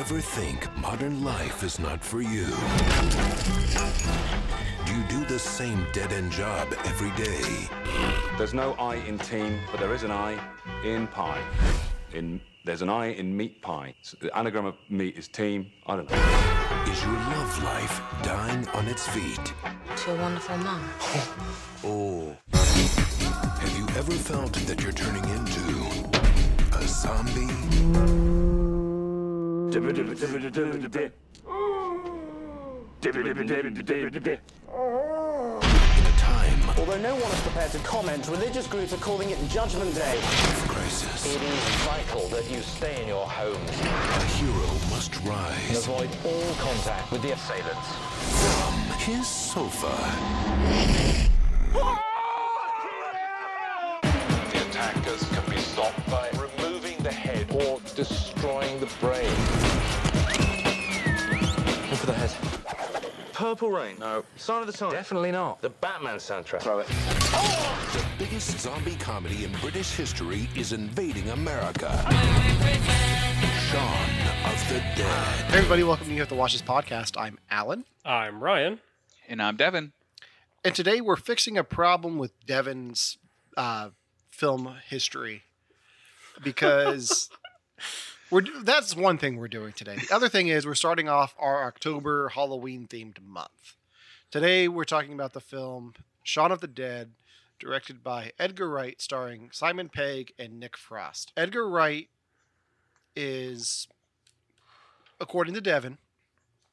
ever think modern life is not for you? Do you do the same dead end job every day? There's no I in team, but there is an I in pie. In there's an I in meat pie. So the anagram of meat is team. I don't know. Is your love life dying on its feet? To a wonderful mom. Oh. Have you ever felt that you're turning into a zombie? Time Although no one is prepared to comment, religious groups are calling it Judgment Day. crisis, It is vital that you stay in your homes a hero must and rise avoid all contact with the assailants. from his sofa ah! Destroying the brain. Look for the head. Purple Rain. No. Sign of the Times. Definitely not. The Batman soundtrack. Throw it. Oh! The biggest zombie comedy in British history is invading America. Shaun of the Dead. Hey everybody, welcome to You Have to Watch This podcast. I'm Allen, I'm Ryan. And I'm Devon. and today we're fixing a problem with Devon's uh, film history because we're that's one thing we're doing today. The other thing is we're starting off our October Halloween themed month. Today we're talking about the film Shaun of the Dead, directed by Edgar Wright, starring Simon Pegg and Nick Frost. Edgar Wright is, according to Devon,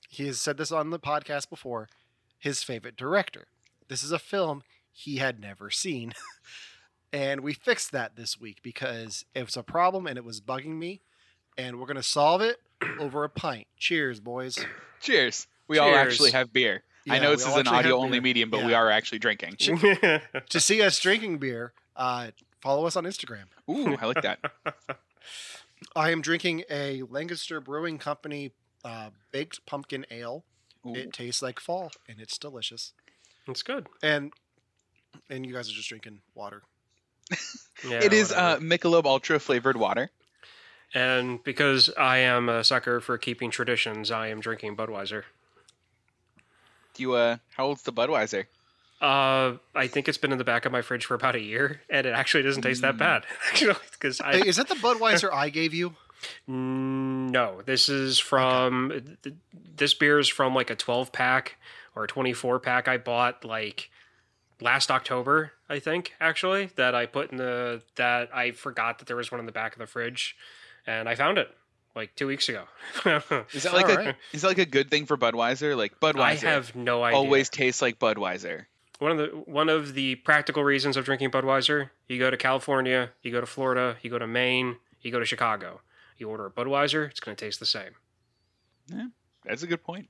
he has said this on the podcast before, his favorite director. This is a film he had never seen. and we fixed that this week because it was a problem and it was bugging me. And we're going to solve it over a pint. Cheers, boys. Cheers. We all actually have beer. I know this is an audio only medium, but we are actually drinking. to see us drinking beer, uh, follow us on Instagram. Ooh, I like that. I am drinking a Lancaster Brewing Company uh, baked pumpkin ale. Ooh. It tastes like fall and it's delicious. It's good. And and you guys are just drinking water. Yeah, it is whatever. uh, Michelob Ultra flavored water. and because I am a sucker for keeping traditions, I am drinking Budweiser. Do you, uh, how old's the Budweiser? Uh, I think it's been in the back of my fridge for about a year, and it actually doesn't taste that bad. Actually, because I is that the Budweiser I gave you? Mm, no, this is from th- this beer is from like a 12 pack or a 24 pack I bought like last October, I think, actually, that I put in the that I forgot that there was one in the back of the fridge and I found it like 2 weeks ago. Is that like a Alright. is that like a good thing for Budweiser? Like Budweiser I have no idea. always tastes like Budweiser. one of the one of the practical reasons of drinking Budweiser, you go to California, you go to Florida, you go to Maine, you go to Chicago. You order a Budweiser, it's going to taste the same. Yeah, that's a good point.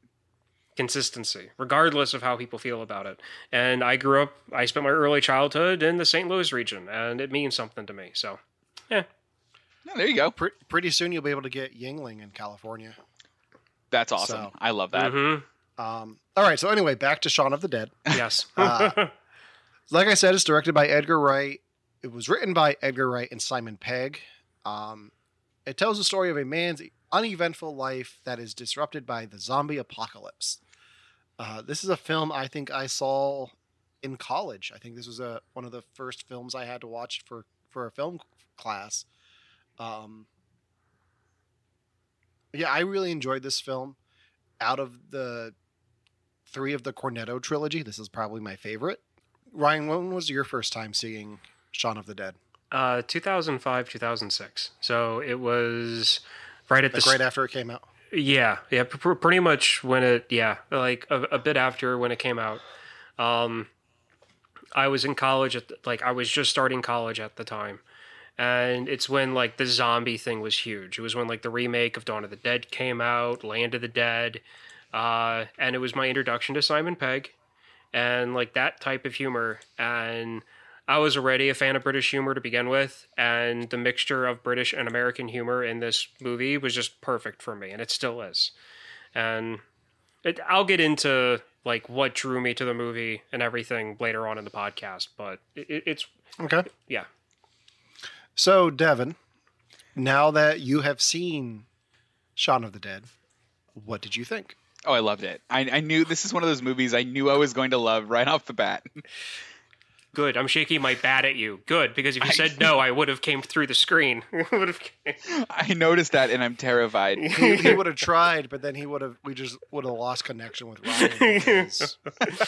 Consistency, regardless of how people feel about it. And I grew up, I spent my early childhood in the St. Louis region, and it means something to me. So, yeah, No, there you go. Pre- pretty soon you'll be able to get Yuengling in California. That's awesome. So- I love that. Mhm. Um, all right, so anyway, back to Shaun of the Dead. yes, Uh, Like I said, it's directed by Edgar Wright. It was written by Edgar Wright and Simon Pegg. Um, it tells the story of a man's uneventful life that is disrupted by the zombie apocalypse. Uh, this is a film I think I saw in college. I think this was a one of the first films I had to watch for for a film class. Um, yeah, I really enjoyed this film. Out of the three of the Cornetto trilogy, this is probably my favorite. Ryan, when was your first time seeing Shaun of the Dead? uh, 2005, 2006. So it was right at the Like s- right after it came out. Yeah, yeah, pr- pr- pretty much when it, yeah, like a, a bit after when it came out. Um, I was in college at the, like I was just starting college at the time, and it's when like the zombie thing was huge. It was when like the remake of Dawn of the Dead came out, Land of the Dead, uh, and it was my introduction to Simon Pegg, and like that type of humor. And I was already a fan of British humor to begin with, and the mixture of British and American humor in this movie was just perfect for me, and it still is. And it, I'll get into like what drew me to the movie and everything later on in the podcast, but it, it, it's Okay. yeah. So, Devon, now that you have seen Shaun of the Dead. What did you think? Oh, I loved it. I, I knew this is one of those movies I knew I was going to love right off the bat. Good. I'm shaking my bat at you. Good, because if you said no, I would have came through the screen. would have. I noticed that and I'm terrified. He, he would have tried, but then he would have. We just would have lost connection with Ryan. because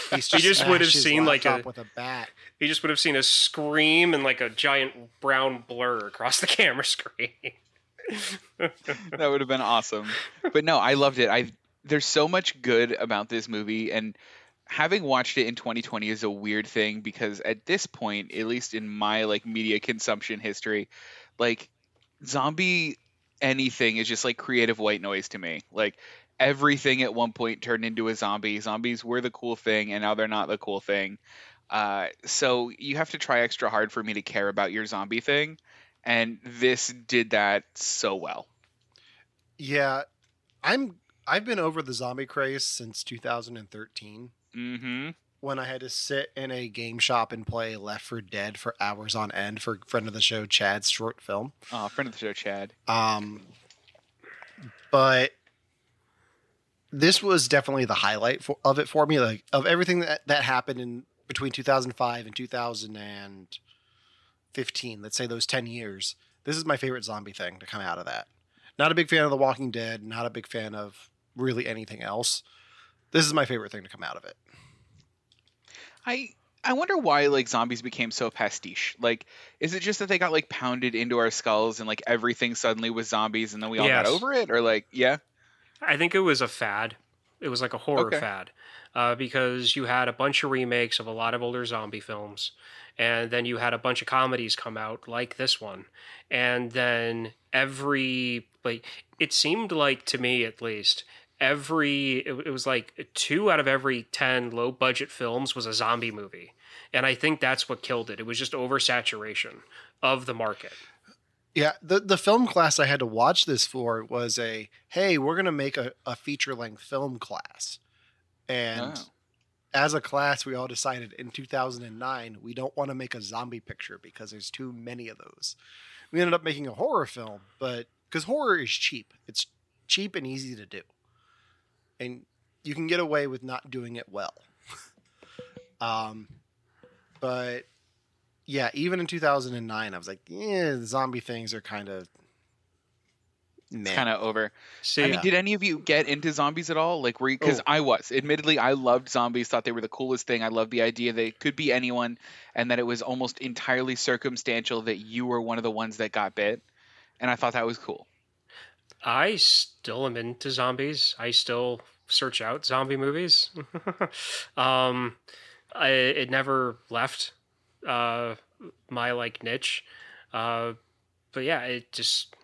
He's He just would have seen, like, a- laptop with a bat. He just would have seen a scream and like a giant brown blur across the camera screen. that would have been awesome. But no, I loved it. I there's so much good about this movie and having watched it in 2020 is a weird thing because at this point, at least in my like media consumption history, like zombie anything is just like creative white noise to me. Like everything at one point turned into a zombie. Zombies were the cool thing and now they're not the cool thing. Uh, so you have to try extra hard for me to care about your zombie thing. And this did that so well. Yeah, I'm. I've been over the zombie craze since 2013 Mm-hmm. when I had to sit in a game shop and play Left 4 Dead for hours on end for friend of the show Chad's short film. Oh, friend of the show, Chad. Um, but this was definitely the highlight for, of it for me. Like of everything that that happened in between 2005 and 2015. Let's say those 10 years. This is my favorite zombie thing to come out of that. Not a big fan of The Walking Dead. Not a big fan of really anything else. This is my favorite thing to come out of it. I I wonder why like zombies became so pastiche. Like, is it just that they got like pounded into our skulls and like everything suddenly was zombies and then we all got over it? Or like, yeah, I think it was a fad. It was like a horror Okay. fad uh, because you had a bunch of remakes of a lot of older zombie films, and then you had a bunch of comedies come out like this one, and then every like it seemed like to me at least every it, it was like two out of every 10 low budget films was a zombie movie. And i think that's what killed it. It was just oversaturation of the market. Yeah, the the film class I had to watch this for was a hey, we're gonna make a, a feature length film class, and Oh. as a class, we all decided in 2009 we don't want to make a zombie picture because there's too many of those. We ended up making a horror film, but because horror is cheap, it's cheap and easy to do, and you can get away with not doing it well. um, but yeah, even in 2009, I was like, yeah, the zombie things are kind of it's kind of over. I mean, did any of you get into zombies at all? Like, were you? because Oh. I was. Admittedly, I loved zombies. Thought they were the coolest thing. I loved the idea that it could be anyone, and that it was almost entirely circumstantial that you were one of the ones that got bit. And I thought that was cool. I still am into zombies. I still search out zombie movies. um, I, it never left uh, my like niche. Uh, but yeah, it just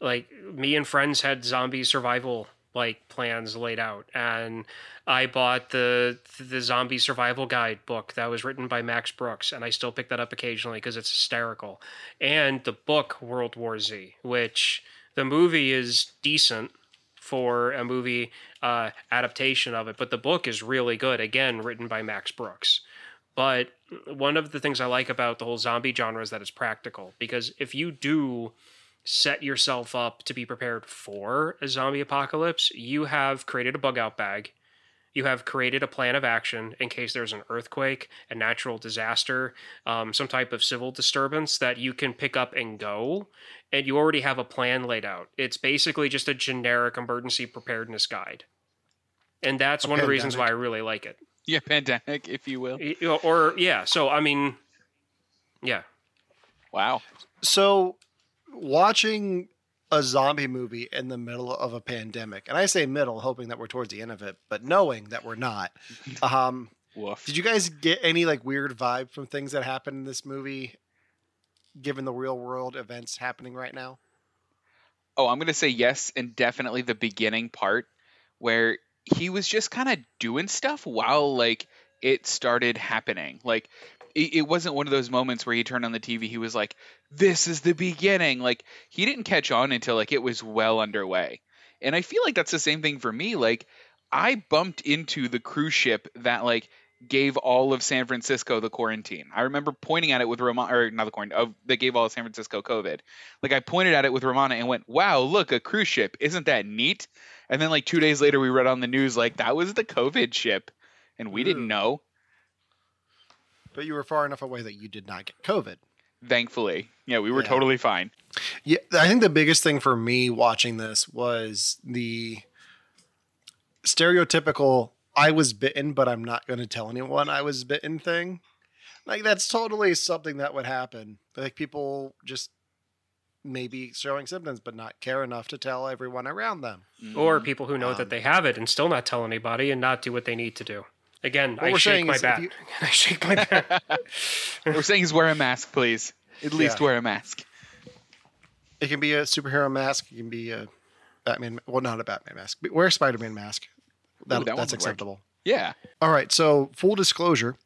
like me and friends had zombie survival like plans laid out, and I bought the the zombie survival guide book that was written by Max Brooks, and I still pick that up occasionally because it's hysterical. And the book World War Z, which the movie is decent for a movie uh, adaptation of it, but the book is really good. Again, written by Max Brooks. But one of the things I like about the whole zombie genre is that it's practical because if you do set yourself up to be prepared for a zombie apocalypse, you have created a bug out bag. You have created a plan of action in case there's an earthquake, a natural disaster, um, some type of civil disturbance that you can pick up and go. And you already have a plan laid out. It's basically just a generic emergency preparedness guide. And that's A one of the reasons why I really like it. Yeah, pandemic, if you will. Or, yeah, so I mean, yeah. Wow. So, watching a zombie movie in the middle of a pandemic, and I say middle, hoping that we're towards the end of it, but knowing that we're not. Um, Woof. did you guys get any like weird vibe from things that happened in this movie, given the real world events happening right now? Oh, I'm gonna say yes, and definitely the beginning part where he was just kind of doing stuff while like it started happening. Like it, it wasn't one of those moments where he turned on the TV. He was like, "This is the beginning." Like he didn't catch on until like it was well underway. And I feel like that's the same thing for me. Like I bumped into the cruise ship that like gave all of San Francisco the quarantine. I remember pointing at it with Romana, or not the quarantine, of that gave all of San Francisco COVID. Like I pointed at it with Romana and went, "Wow, look, a cruise ship! Isn't that neat?" And then like two days later, we read on the news like that was the COVID ship, and we didn't know. But you were far enough away that you did not get COVID. Thankfully, yeah, we were Yeah. totally fine. Yeah, I think the biggest thing for me watching this was the stereotypical I was bitten, but I'm not going to tell anyone I was bitten thing. Like, that's totally something that would happen. Like, people just maybe showing symptoms, but not care enough to tell everyone around them. Or people who know Um, that they have it and still not tell anybody and not do what they need to do. Again, What I we're shake saying my is if bat. I shake my bat. We're saying is wear a mask, please. At least Yeah. wear a mask. It can be a superhero mask. It can be a Batman. Well, not a Batman mask. But wear a Spider-Man mask. That, that that's would work. acceptable. Yeah. All right. So full disclosure,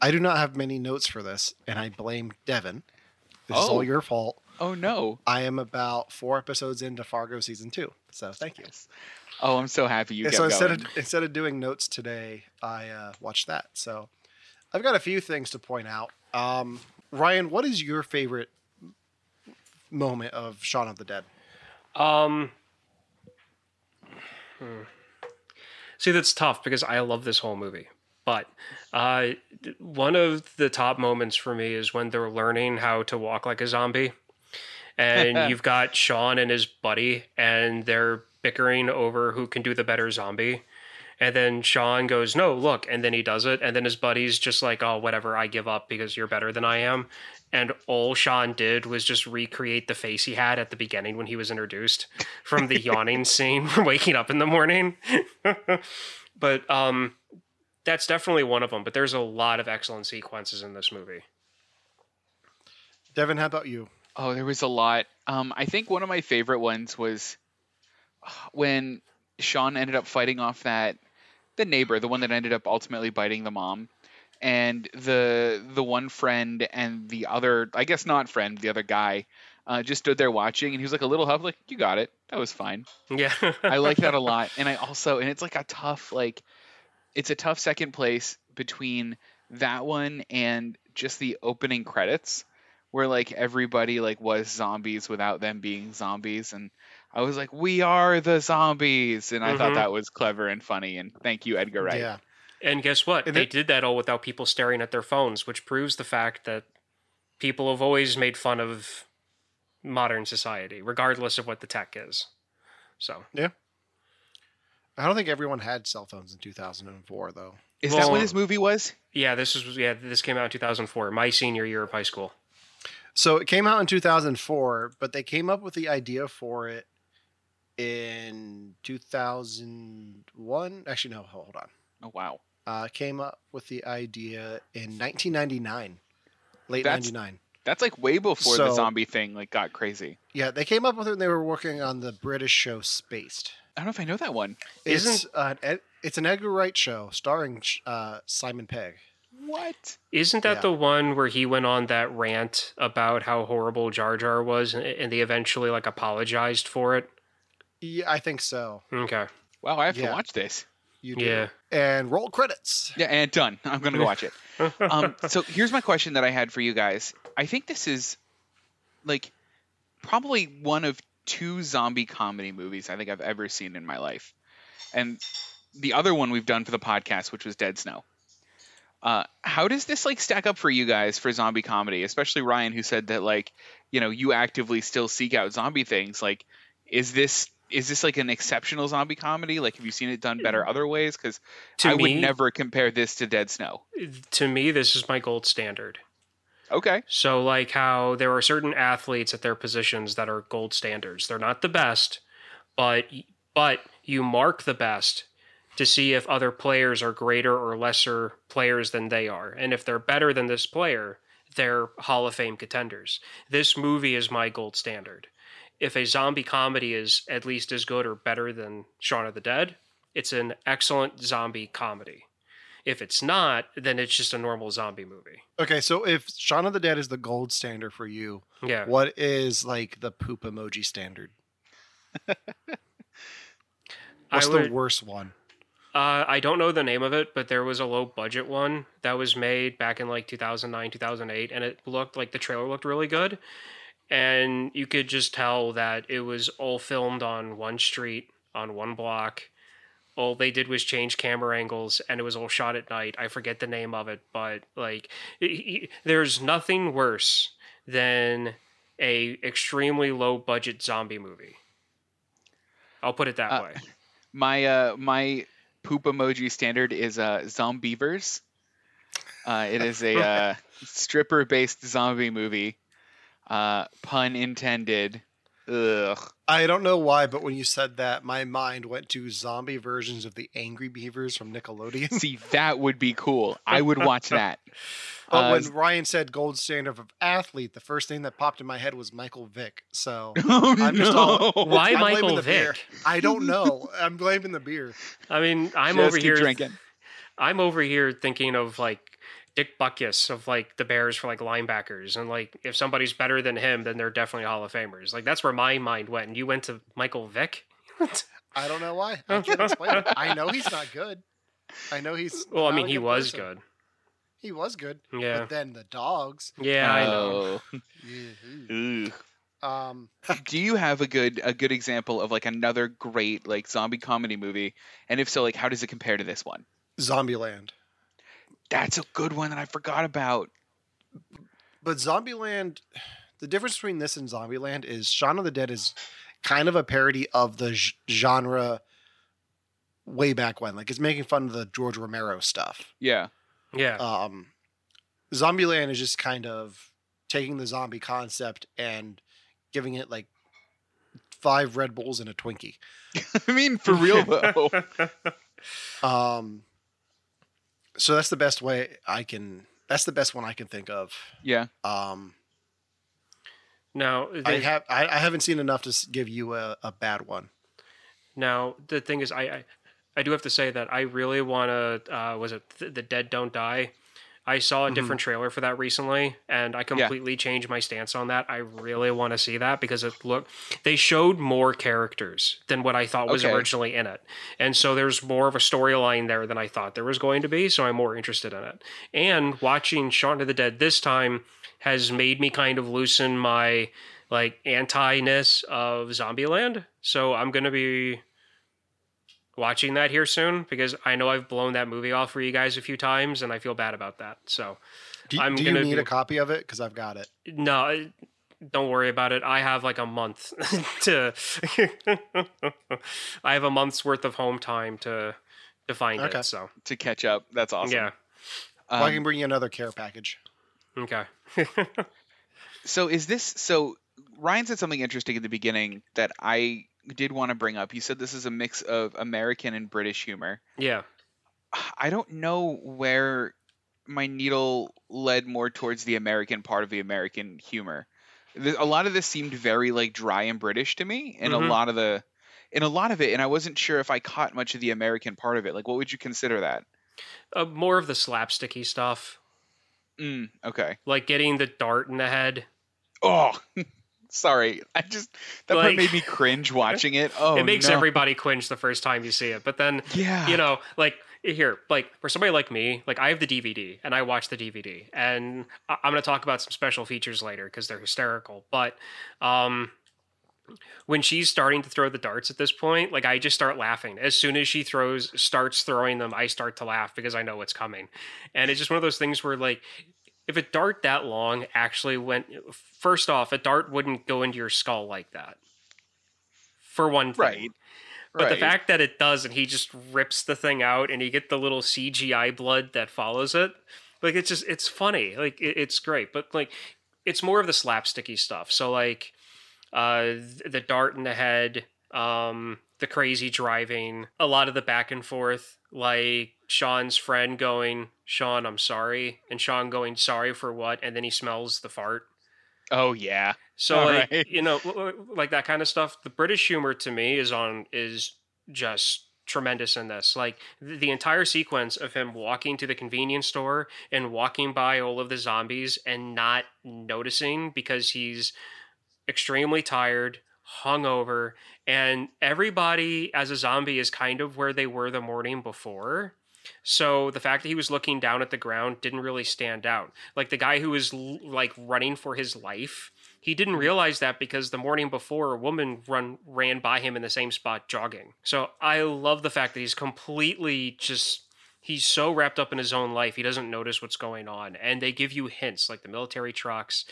I do not have many notes for this, and I blame Devon. This is Oh. all your fault. Oh no. I am about four episodes into Fargo season two, so thank you. Oh, I'm so happy you Yeah, kept so instead going. of instead of doing notes today, I uh, watched that. So I've got a few things to point out. Um, Ryan, what is your favorite moment of Shaun of the Dead? Um. hmm. See, that's tough because I love this whole movie. But uh, one of the top moments for me is when they're learning how to walk like a zombie. And you've got Shaun and his buddy, and they're bickering over who can do the better zombie. And then Shaun goes, No, look. And then he does it. And then his buddy's just like, Oh, whatever, I give up because you're better than I am. And all Shaun did was just recreate the face he had at the beginning when he was introduced from the yawning scene from waking up in the morning. but um, that's definitely one of them. But there's a lot of excellent sequences in this movie. Devon, how about you? Oh, there was a lot. Um, I think one of my favorite ones was when Shaun ended up fighting off that the neighbor, the one that ended up ultimately biting the mom, and the the one friend and the other, I guess not friend, the other guy, uh, just stood there watching, and he was like a little help, like you got it, that was fine. Yeah. I like that a lot, and I also, and it's like a tough, like, it's a tough second place between that one and just the opening credits, where like everybody like was zombies without them being zombies, and I was like, we are the zombies, and I thought Mhm. that was clever and funny, and thank you, Edgar Wright. Yeah. And guess what? And they it- did that all without people staring at their phones, which proves the fact that people have always made fun of modern society, regardless of what the tech is. So, yeah, I don't think everyone had cell phones in 2004, though. Is that Well- when this movie was? yeah, this was yeah, this came out in 2004, my senior year of high school. So it came out in 2004, but they came up with the idea for it in 2001. Actually, no, hold on. Oh wow, Uh, came up with the idea in 1999, late That's- 99. that's like way before the zombie thing like got crazy. Yeah, they came up with it when they were working on the British show Spaced. I don't know if I know that one. It's, Isn't- an Ed, it's an Edgar Wright show starring uh, Simon Pegg. What? Isn't that Yeah. the one where he went on that rant about how horrible Jar Jar was, and- and they eventually like apologized for it? Yeah, I think so. Okay, Wow, I have to watch this. You do. yeah. And roll credits. Yeah, and done. I'm gonna go watch it. um, so here's my question that I had for you guys. I think this is like probably one of two zombie comedy movies I think I've ever seen in my life, and the other one we've done for the podcast, which was Dead Snow. Uh, how does this like stack up for you guys for zombie comedy, especially Ryan, who said that like you know you actively still seek out zombie things. Like, is this is this like an exceptional zombie comedy? Like, have you seen it done better hmm. other ways? Because I would never compare this to Dead Snow. To me, this is my gold standard. Okay. So, like how there are certain athletes at their positions that are gold standards. They're not the best, but but you mark the best to see if other players are greater or lesser players than they are, and if they're better than this player, they're Hall of Fame contenders. This movie is my gold standard. If a zombie comedy is at least as good or better than Shaun of the Dead, it's an excellent zombie comedy. If it's not, then it's just a normal zombie movie. Okay, so if Shaun of the Dead is the gold standard for you, Yeah. what is like the poop emoji standard? What's would, the worst one? Uh, I don't know the name of it, but there was a low budget one that was made back in like 2009, 2008, and it looked like the trailer looked really good. And you could just tell that it was all filmed on one street, on one block. All they did was change camera angles, and it was all shot at night. I forget the name of it, but like, it- it- there's nothing worse than a extremely low budget zombie movie. I'll put it that Uh, way. My uh my poop emoji standard is uh Zombeavers. Uh, it is a uh, stripper based zombie movie. Uh, pun intended. Ugh. I don't know why, but when you said that, my mind went to zombie versions of the Angry Beavers from Nickelodeon. See, that would be cool. I would watch that. But Uh, when Ryan said gold standard of athlete, the first thing that popped in my head was Michael Vick. So oh, I'm just all- no. Why I'm blaming Michael the beer. Vick? I don't know. I'm blaming the beer. I mean, I'm Just over keep here. drinking. I'm over here thinking of like Dick Butkus of like the Bears for like linebackers, and like if somebody's better than him, then they're definitely Hall of Famers. Like that's where my mind went. And you went to Michael Vick. I don't know why. I can't explain it. I know he's not good. I know he's. Well, I mean, he was person. good. He was good. Yeah, But then the dogs. yeah, I know. Oh. yeah. Ugh. Um, Do you have a good a good example of like another great like zombie comedy movie? And if so, like how does it compare to this one? Zombieland. That's a good one that I forgot about. But Zombieland, the difference between this and Zombieland is Shaun of the Dead is kind of a parody of the g- genre way back when. Like it's making fun of the George Romero stuff. Yeah. Yeah, Um, Zombieland is just kind of taking the zombie concept and giving it like five Red Bulls and a Twinkie. I mean, for real though. Um, so that's the best way I can. That's the best one I can think of. yeah. Um, now I have I, I haven't seen enough to give you a, a bad one. Now the thing is, I I, I do have to say that I really want to. Uh, was it th- the Dead Don't Die? I saw a Mm-hmm. different trailer for that recently, and I completely changed my stance on that. I really want to see that because it look they showed more characters than what I thought was Okay. originally in it, and so there's more of a storyline there than I thought there was going to be. So I'm more interested in it. And watching Shaun of the Dead this time has made me kind of loosen my like anti-ness of Zombieland. So I'm gonna be watching that here soon because I know I've blown that movie off for you guys a few times and I feel bad about that. So Do, I'm do you gonna need be- a copy of it? Because I've got it. no, don't worry about it. I have like a month to. I have a month's worth of home time to to find Okay. it. So To catch up. That's awesome. yeah, Well, I Um, can bring you another care package. okay. So is this so Ryan said something interesting at the beginning that I did want to bring up. You said this is a mix of American and British humor. yeah, I don't know where my needle led more towards the American part of the American humor. A lot of this seemed very like dry and British to me, and Mhm. a lot of the, in a lot of it, and I wasn't sure if I caught much of the American part of it. Like, what would you consider that? uh, more of the slapsticky stuff, Mm, okay. like getting the dart in the head. Oh, sorry. I just that part made me cringe watching it. Oh, it makes no. everybody cringe the first time you see it, but then Yeah. you know, like here, like for somebody like me, like I have the DVD and I watch the DVD, and I- I'm going to talk about some special features later because they're hysterical. But um, when she's starting to throw the darts at this point, like I just start laughing. As soon as she throws, starts throwing them, I start to laugh because I know what's coming, and it's just one of those things where like. If a dart that long actually went, first off, a dart wouldn't go into your skull like that. For one thing, Right. but the fact that it does, and he just rips the thing out, and you get the little CGI blood that follows it, like it's just it's funny, like it, it's great. But like it's more of the slapsticky stuff. So like uh, the dart in the head, um, the crazy driving, a lot of the back and forth, like Shaun's friend going, "Shaun, I'm sorry," and Shaun going, "Sorry for what?" and then he smells the fart. Oh yeah. So All like right. you know like that kind of stuff. The British humor to me is on is just tremendous in this. Like the entire sequence of him walking to the convenience store and walking by all of the zombies and not noticing because he's extremely tired, hungover, and everybody as a zombie is kind of where they were the morning before. So the fact that he was looking down at the ground didn't really stand out. Like the guy who was l- like running for his life, he didn't hmm. realize that because the morning before a woman run ran by him in the same spot jogging. So I love the fact that he's completely just he's so wrapped up in his own life he doesn't notice what's going on and they give you hints like the military trucks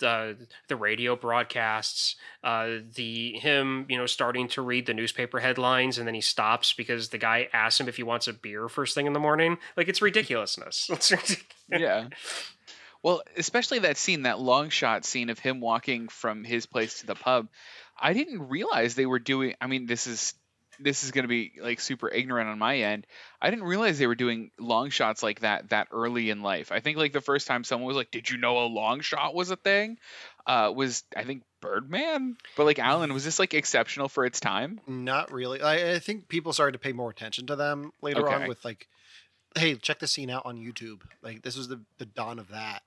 the the radio broadcasts uh the him you know starting to read the newspaper headlines and then he stops because the guy asks him if he wants a beer first thing in the morning like it's ridiculousness it's ridiculous. yeah. Well, especially that scene, that long shot scene of him walking from his place to the pub. I didn't realize they were doing. I mean, this is this is going to be like super ignorant on my end. I didn't realize they were doing long shots like that that early in life. I think like the first time someone was like, "Did you know a long shot was a thing?" Uh, was I think Birdman, but like Allen, was this like exceptional for its time? Not really. I, I think people started to pay more attention to them later Okay. on with like, hey, check the scene out on YouTube. Like this was the the dawn of that.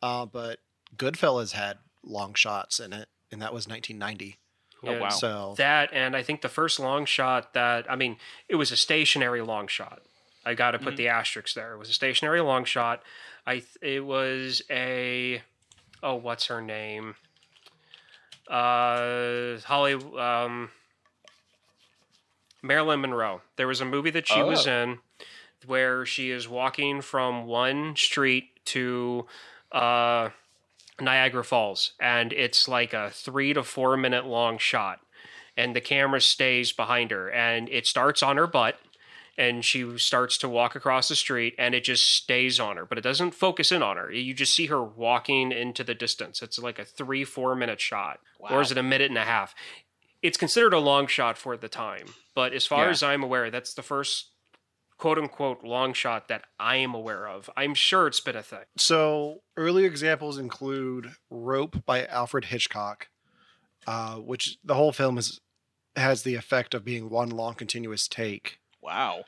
Uh, but Goodfellas had long shots in it, and that was 1990. Oh, wow. So that and i think the first long shot that i mean it was a stationary long shot. I got to put the asterisk there. It was a stationary long shot. I it was a oh what's her name? Uh holly um marilyn monroe. There was a movie that she was in where she is walking from one street to uh Niagara Falls, and it's like a three to four minute long shot, and the camera stays behind her, and it starts on her butt, and she starts to walk across the street, and it just stays on her, but it doesn't focus in on her. You just see her walking into the distance. It's like a three four minute shot, or is it a minute and a half? It's considered a long shot for the time, but as far Yeah. as I'm aware, that's the first quote unquote long shot that I am aware of. I'm sure it's been a thing. So early examples include Rope by Alfred Hitchcock, uh, which the whole film is has the effect of being one long continuous take, Wow.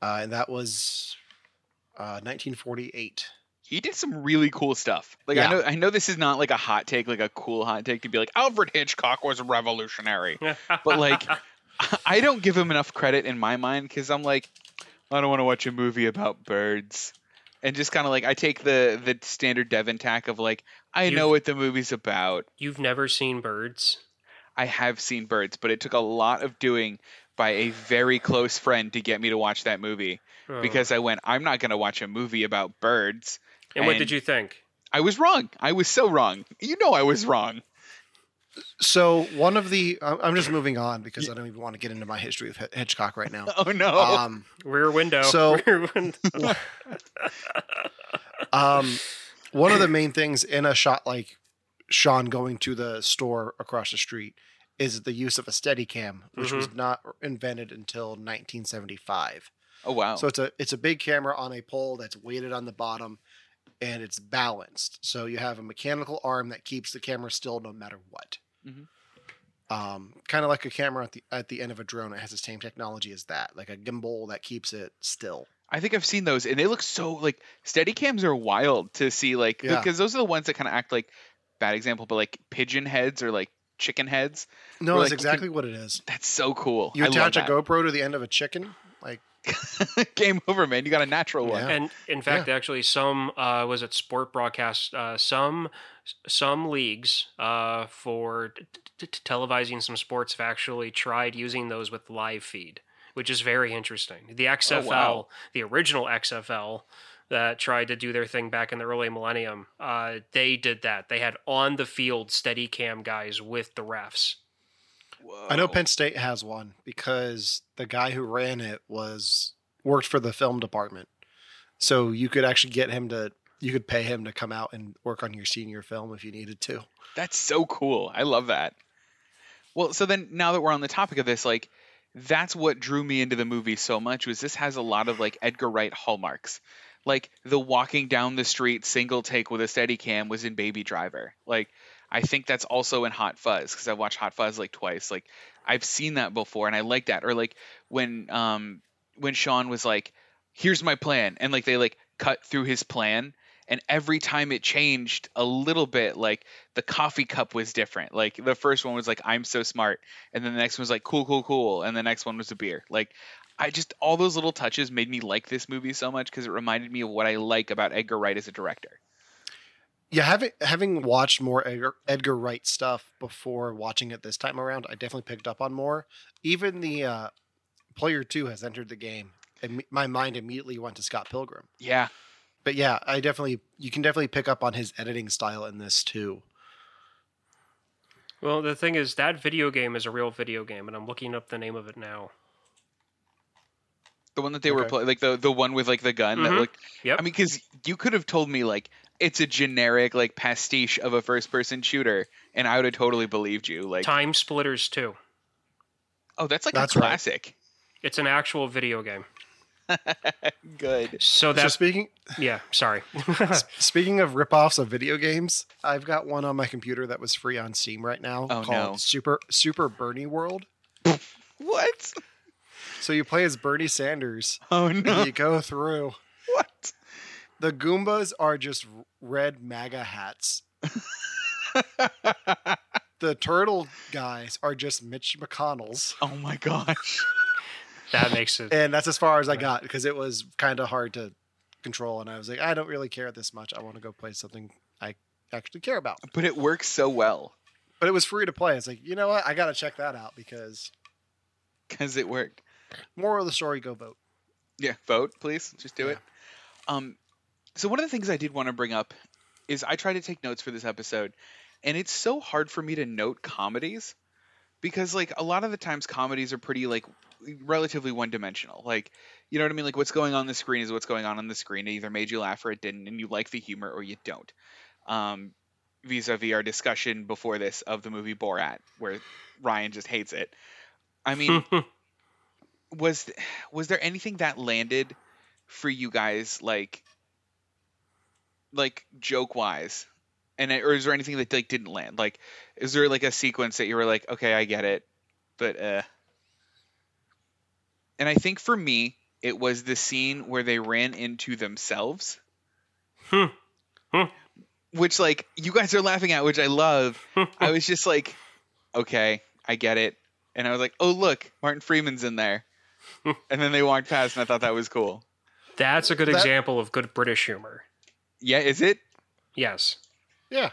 uh, and that was uh, 1948. He did some really cool stuff. Like Yeah. I know I know this is not like a hot take, like a cool hot take to be like Alfred Hitchcock was a revolutionary. but like I don't give him enough credit in my mind because I'm like, I don't want to watch a movie about birds. And just kind of like I take the the standard Devon tack of like I You- know what the movie's about. You've never seen birds? I have seen birds, but it took a lot of doing by a very close friend to get me to watch that movie Oh. because I went I'm not going to watch a movie about birds. and what did you think? I was wrong. I was so wrong. You know I was wrong. So one of the I'm I'm just moving on because I don't even want to get into my history of Hi- Hitchcock right now. Oh no. Um, Rear window. So- Rear window. um, one of the main things in a shot like Shaun going to the store across the street is the use of a Steadicam, which was not invented until 1975. oh wow. So it's a it's a big camera on a pole that's weighted on the bottom and it's balanced. So you have a mechanical arm that keeps the camera still no matter what. Mhm. Um, kind of like a camera at the at the end of a drone. It has the same technology as that, like a gimbal that keeps it still. I think I've seen those, and they look so like Steadicams are wild to see, like Yeah. because those are the ones that kind of act like bad example, but like pigeon heads or like chicken heads. No, that's like, exactly what it is. That's so cool. You I attach a. GoPro to the end of a chicken, like Game over, man. You got a natural one. Yeah. and in fact, actually, some uh, was it sport broadcast. Uh, some some leagues uh, for t- t- t- televising some sports have actually tried using those with live feed, which is very interesting. The XFL, wow. the original XFL. That tried to do their thing back in the early millennium. Uh, they did that. They had on the field Steadicam guys with the refs. I know Penn State has one because the guy who ran it was worked for the film department. So you could actually get him to you could pay him to come out and work on your senior film if you needed to. That's so cool. I love that. Well, so then now that we're on the topic of this, like that's what drew me into the movie so much was this has a lot of like Edgar Wright hallmarks. Like the walking down the street single take with a Steadicam was in Baby Driver. Like I think that's also in Hot Fuzz because I've watched Hot Fuzz like twice. Like I've seen that before and I like that. Or like when um when Shaun was like, "Here's my plan," and like they like cut through his plan and every time it changed a little bit like the coffee cup was different like the first one was like i'm so smart and then the next one was like cool cool cool and the next one was a beer like i just all those little touches made me like this movie so much because it reminded me of what i like about edgar wright as a director Yeah, having having watched more Edgar, Edgar Wright stuff before watching it this time around, I definitely picked up on more. Even the uh, player two has entered the game, and my mind immediately went to Scott Pilgrim. yeah But yeah, I definitely you can definitely pick up on his editing style in this too. Well, the thing is, that video game is a real video game, and I'm looking up the name of it now. the one that they were playing like the the one with like the gun that Mhm. looked Yep. i mean because you could have told me like it's a generic like pastiche of a first person shooter and i would have totally believed you like Time Splitters too. oh that's like That's a right. classic It's an actual video game. good So So that's speaking yeah. Sorry. speaking of ripoffs of video games, I've got one on my computer that was free on Steam right now Oh, called no. Super Super Bernie World. what So you play as Bernie Sanders. oh and no you go through. what The Goombas are just red MAGA hats. the turtle guys are just Mitch McConnell's. oh my gosh that makes it. And that's as far as I got because it was kind of hard to control. And I was like, I don't really care this much. I want to go play something I actually care about. but it works so well But it was free to play. It's like, you know what? I got to check that out because because it worked moral of the story go vote. yeah vote please just do Yeah. it um so one of the things i did want to bring up is i tried to take notes for this episode and it's so hard for me to note comedies because like a lot of the times comedies are pretty like relatively one dimensional like you know what i mean? Like what's going on the screen is what's going on on the screen. It either made you laugh or it didn't and you like the humor or you don't. Um vis-a-vis our discussion before this of the movie borat where ryan just hates it. I mean was was there anything that landed for you guys like like joke wise and or is there anything that like didn't land? Like is there like a sequence that you were like okay i get it but uh and i think for me it was the scene where they ran into themselves. Hmm. Hmm. which like you guys are laughing at which i love. I was just like okay i get it and i was like oh look martin freeman's in there. And then they walked past and i thought that was cool. That's a good That- example of good British humor. Yeah is it Yes. Yeah.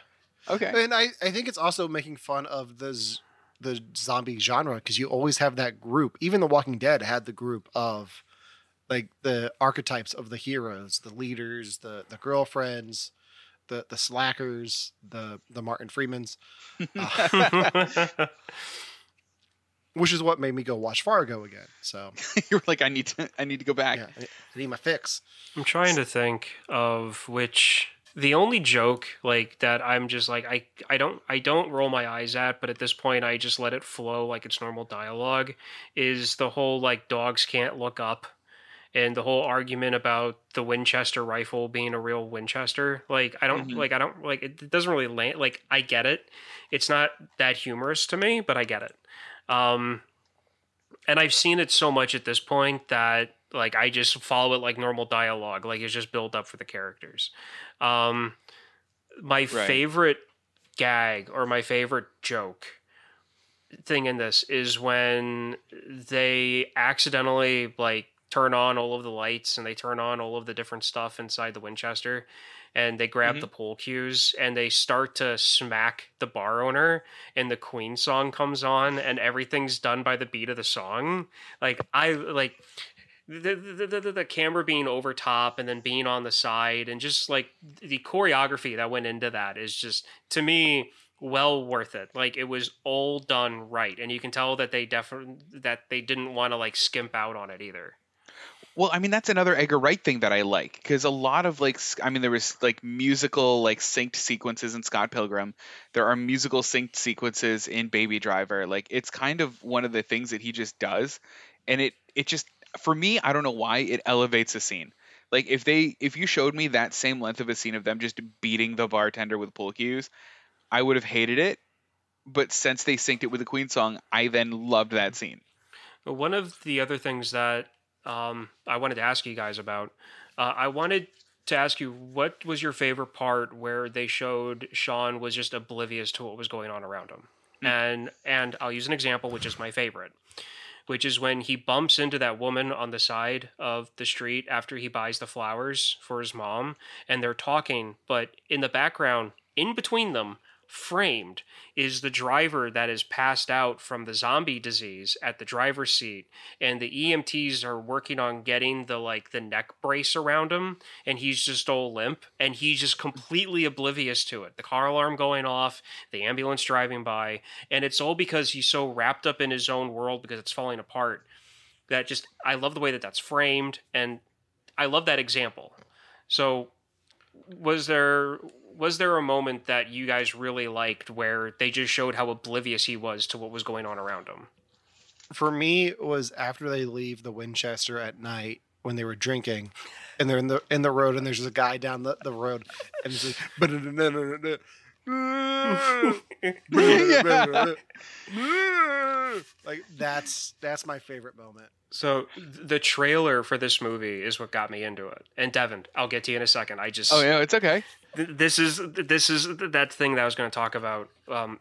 okay And I, I think it's also making fun of the z- the zombie genre because you always have that group. Even The Walking Dead had the group of like the archetypes of the heroes, the leaders, the the girlfriends, the the slackers, the the Martin Freemans, uh, which is what made me go watch Fargo again. So you were like i need to i need to go back yeah, I I need my fix. I'm trying to think of which the only joke like that I'm just like I I don't I don't roll my eyes at, but at this point I just let it flow like it's normal dialogue is the whole like dogs can't look up and the whole argument about the Winchester rifle being a real Winchester. Like I don't Mhm. like I don't like it doesn't really land like I get it. It's not that humorous to me, but I get it. Um and I've seen it so much at this point that like I just follow it like normal dialogue, like it's just built up for the characters. Um, my favorite gag or my favorite joke thing in this is when they accidentally like turn on all of the lights and they turn on all of the different stuff inside the Winchester and they grab Mhm. the pool cues and they start to smack the bar owner and the Queen song comes on and everything's done by the beat of the song. Like I like the, the, the, the, the camera being over top and then being on the side and just like the choreography that went into that is just to me well worth it like it was all done right and you can tell that they definitely that they didn't want to like skimp out on it either Well, I mean that's another Edgar Wright thing that I like because a lot of like I mean there was like musical like synced sequences in Scott Pilgrim. There are musical synced sequences in Baby Driver. Like it's kind of one of the things that he just does and it it just for me I don't know why it elevates a scene. Like if they if you showed me that same length of a scene of them just beating the bartender with pool cues, I would have hated it. But since they synced it with the Queen song, I then loved that scene. One of the other things that um, I wanted to ask you guys about, uh, I wanted to ask you, what was your favorite part where they showed Shaun was just oblivious to what was going on around him? And and I'll use an example, which is my favorite, which is when he bumps into that woman on the side of the street after he buys the flowers for his mom, and they're talking, but in the background, in between them, framed is the driver that is passed out from the zombie disease at the driver's seat. And the EMTs are working on getting the like the neck brace around him and he's just all limp and he's just completely oblivious to it. The car alarm going off the ambulance driving by and it's all because he's so wrapped up in his own world because it's falling apart that just I love the way that that's framed and I love that example. So was there was there a moment that you guys really liked where they just showed how oblivious he was to what was going on around him? For me, it was after they leave the Winchester at night when they were drinking, and they're in the in the road, and there's a guy down the, the road, and he's like, like that's that's my favorite moment. So the trailer for this movie is what got me into it. And Devon, I'll get to you in a second. I just Oh yeah, it's okay. th- this is this is that thing that I was going to talk about. Um,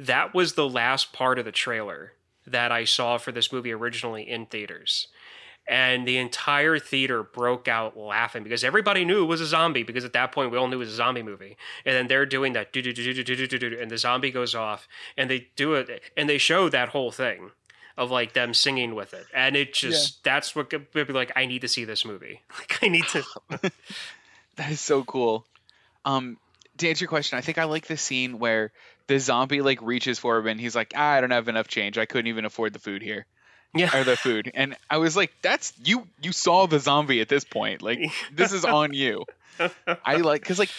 that was the last part of the trailer that I saw for this movie originally in theaters. And the entire theater broke out laughing because everybody knew it was a zombie because at that point we all knew it was a zombie movie. And then they're doing that and the zombie goes off and they do it and they show that whole thing of like them singing with it. And it just that's what could be like I need to see this movie. Like I need to That is so cool. Um, to answer your question, I think I like the scene where the zombie like reaches for him and he's like, ah, I don't have enough change. I couldn't even afford the food here Yeah. or the food. And I was like, that's you. You saw the zombie at this point. Like this is on you. I like because like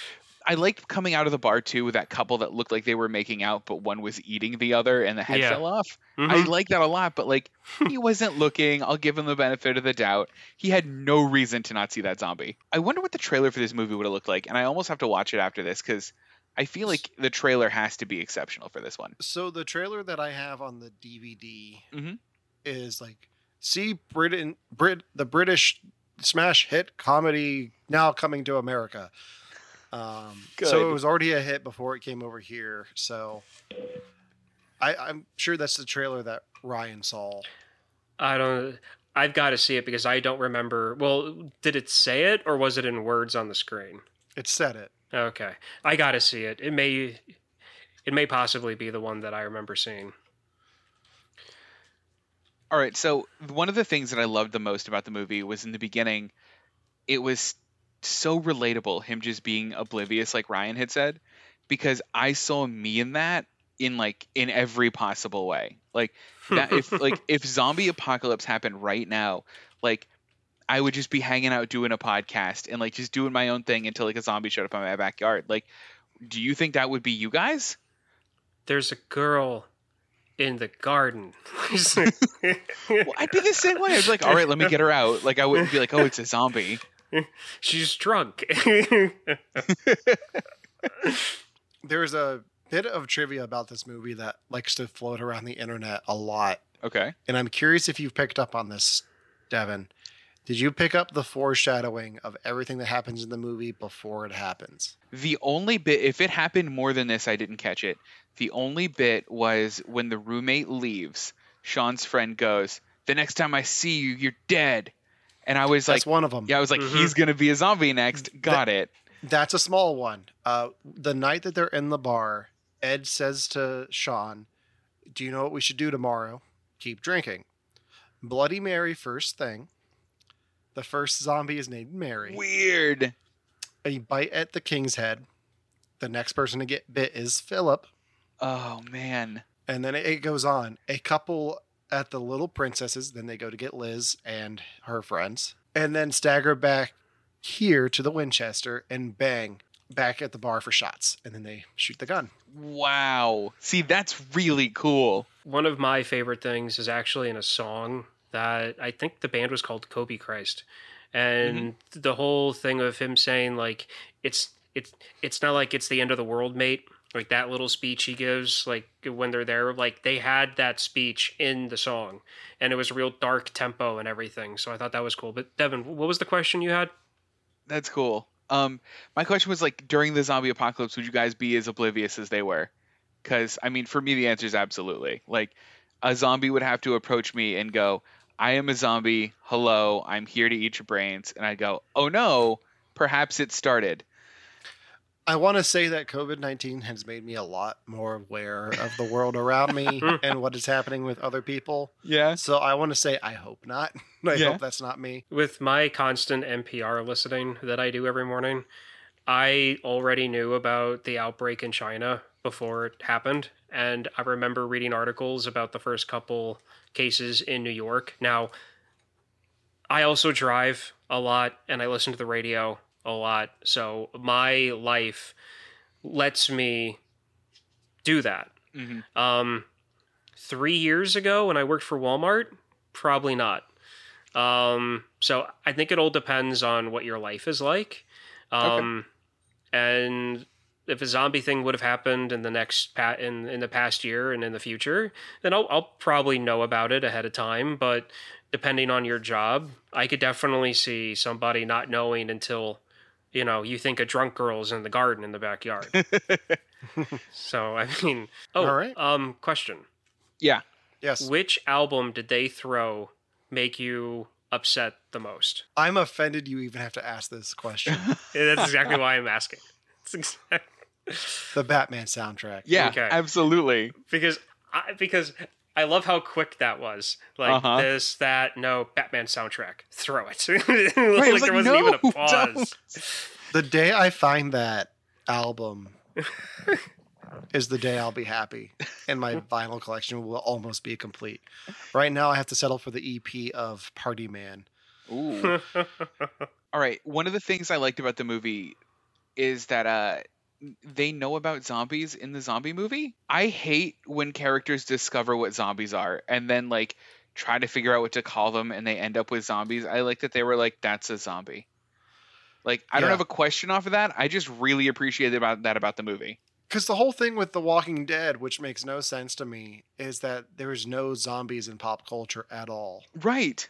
I liked coming out of the bar too with that couple that looked like they were making out, but one was eating the other and the head Yeah. fell off. I Mhm. like that a lot, but like he wasn't looking. I'll give him the benefit of the doubt. He had no reason to not see that zombie. I wonder what the trailer for this movie would have looked like, and I almost have to watch it after this because I feel like the trailer has to be exceptional for this one. So the trailer that I have on the DVD Mhm. Is like see Britain Brit the British smash hit comedy now coming to America. Um, so it was already a hit before it came over here. So I, I'm sure that's the trailer that Ryan saw. I don't. I've got to see it because I don't remember. Well, did it say it or was it in words on the screen? It said it. Okay, I got to see it. It may, it may possibly be the one that I remember seeing. All right, so one of the things that I loved the most about the movie was in the beginning, it was so relatable, him just being oblivious, like Ryan had said, because I saw me in that in like in every possible way. Like that if like if zombie apocalypse happened right now, like I would just be hanging out doing a podcast and like just doing my own thing until like a zombie showed up in my backyard. Like, do you think that would be you guys? There's a girl in the garden. Well, I'd be the same way. I'd be like, all right, let me get her out. Like I wouldn't be like, oh, it's a zombie. She's drunk. There's a bit of trivia about this movie that likes to float around the internet a lot. Okay. And I'm curious if you've picked up on this, Devon. Did you pick up the foreshadowing of everything that happens in the movie before it happens? The only bit, if it happened more than this, I didn't catch it. The only bit was when the roommate leaves, Shaun's friend goes, The next time I see you, you're dead. And I was That's like, one of them. Yeah, I was like, Mhm. he's going to be a zombie next. Got it. That's a small one. Uh, the night that they're in the bar, Ed says to Shaun, Do you know what we should do tomorrow? Keep drinking. Bloody Mary, first thing. The first zombie is named Mary. Weird. A bite at the king's head. The next person to get bit is Philip. Oh, man. And then it goes on. A couple at the Little Princesses. Then they go to get Liz and her friends. And then stagger back here to the Winchester and bang back at the bar for shots. And then they shoot the gun. Wow. See, that's really cool. One of my favorite things is actually in a song that I think the band was called Kobe Christ. And the whole thing of him saying like it's it's it's not like it's the end of the world, mate. Like that little speech he gives, like when they're there, like they had that speech in the song, and it was a real dark tempo and everything. So I thought that was cool. But Devon, what was the question you had? That's cool. Um, my question was like during the zombie apocalypse, would you guys be as oblivious as they were? Because I mean, for me, the answer is absolutely. Like, a zombie would have to approach me and go, "I am a zombie. Hello, I'm here to eat your brains," and I go, "Oh no, perhaps it started." I want to say that COVID 19 has made me a lot more aware of the world around me and what is happening with other people. Yeah. So I want to say, I hope not. I Yeah. hope that's not me. With my constant NPR listening that I do every morning, I already knew about the outbreak in China before it happened. And I remember reading articles about the first couple cases in New York. Now, I also drive a lot and I listen to the radio a lot. So my life lets me do that. Mhm. Um, three years ago when I worked for Walmart, probably not. Um, so I think it all depends on what your life is like. Um, and if a zombie thing would have happened in the next pa- in in the past year and in the future, then I'll, I'll probably know about it ahead of time. But depending on your job, I could definitely see somebody not knowing until you know you think a drunk girl's in the garden in the backyard. so I mean, oh, All right. um, question: Yeah. Yes. Which album did they throw make you upset the most? I'm offended you even have to ask this question. That's exactly why I'm asking. It's exact- the Batman soundtrack. Yeah. Okay. Absolutely. because I because I love how quick that was. Like Uh-huh. this, that, no, Batman soundtrack. Throw it. like, was there like, wasn't "No, even a don't." pause. The day I find that album is the day I'll be happy and my vinyl collection will almost be complete. Right now I have to settle for the EP of Party Man. Ooh. All right. One of the things I liked about the movie is that uh they know about zombies in the zombie movie. I hate when characters discover what zombies are and then like try to figure out what to call them and they end up with zombies. I like that they were like that's a zombie. Like I don't have a question off of that. I just really appreciated about that about the movie. Because the whole thing with The Walking Dead, which makes no sense to me, is that there's no zombies in pop culture at all. Right.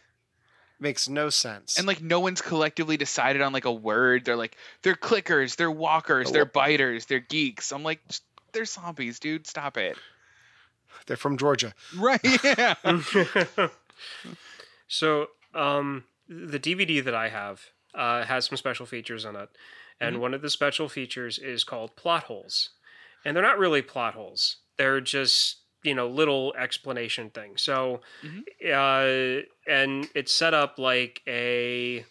Makes no sense. And like no one's collectively decided on like a word. They're like they're clickers, they're walkers, they're biters, they're geeks. I'm like they're zombies, dude. Stop it. they're from Georgia. Right. Yeah. so, um, the DVD that I have uh, has some special features in it, and one of the special features is called plot holes, and they're not really plot holes. They're just you know little explanation thing. So, uh, and it's set up like a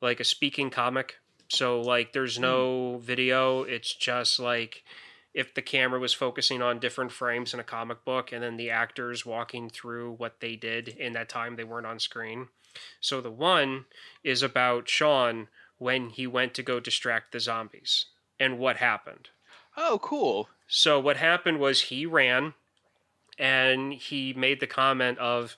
like a speaking comic. So like there's no video. It's just like if the camera was focusing on different frames in a comic book and then the actors walking through what they did in that time they weren't on screen. So the one is about Shaun when he went to go distract the zombies and what happened. oh, cool. So what happened was he ran and he made the comment of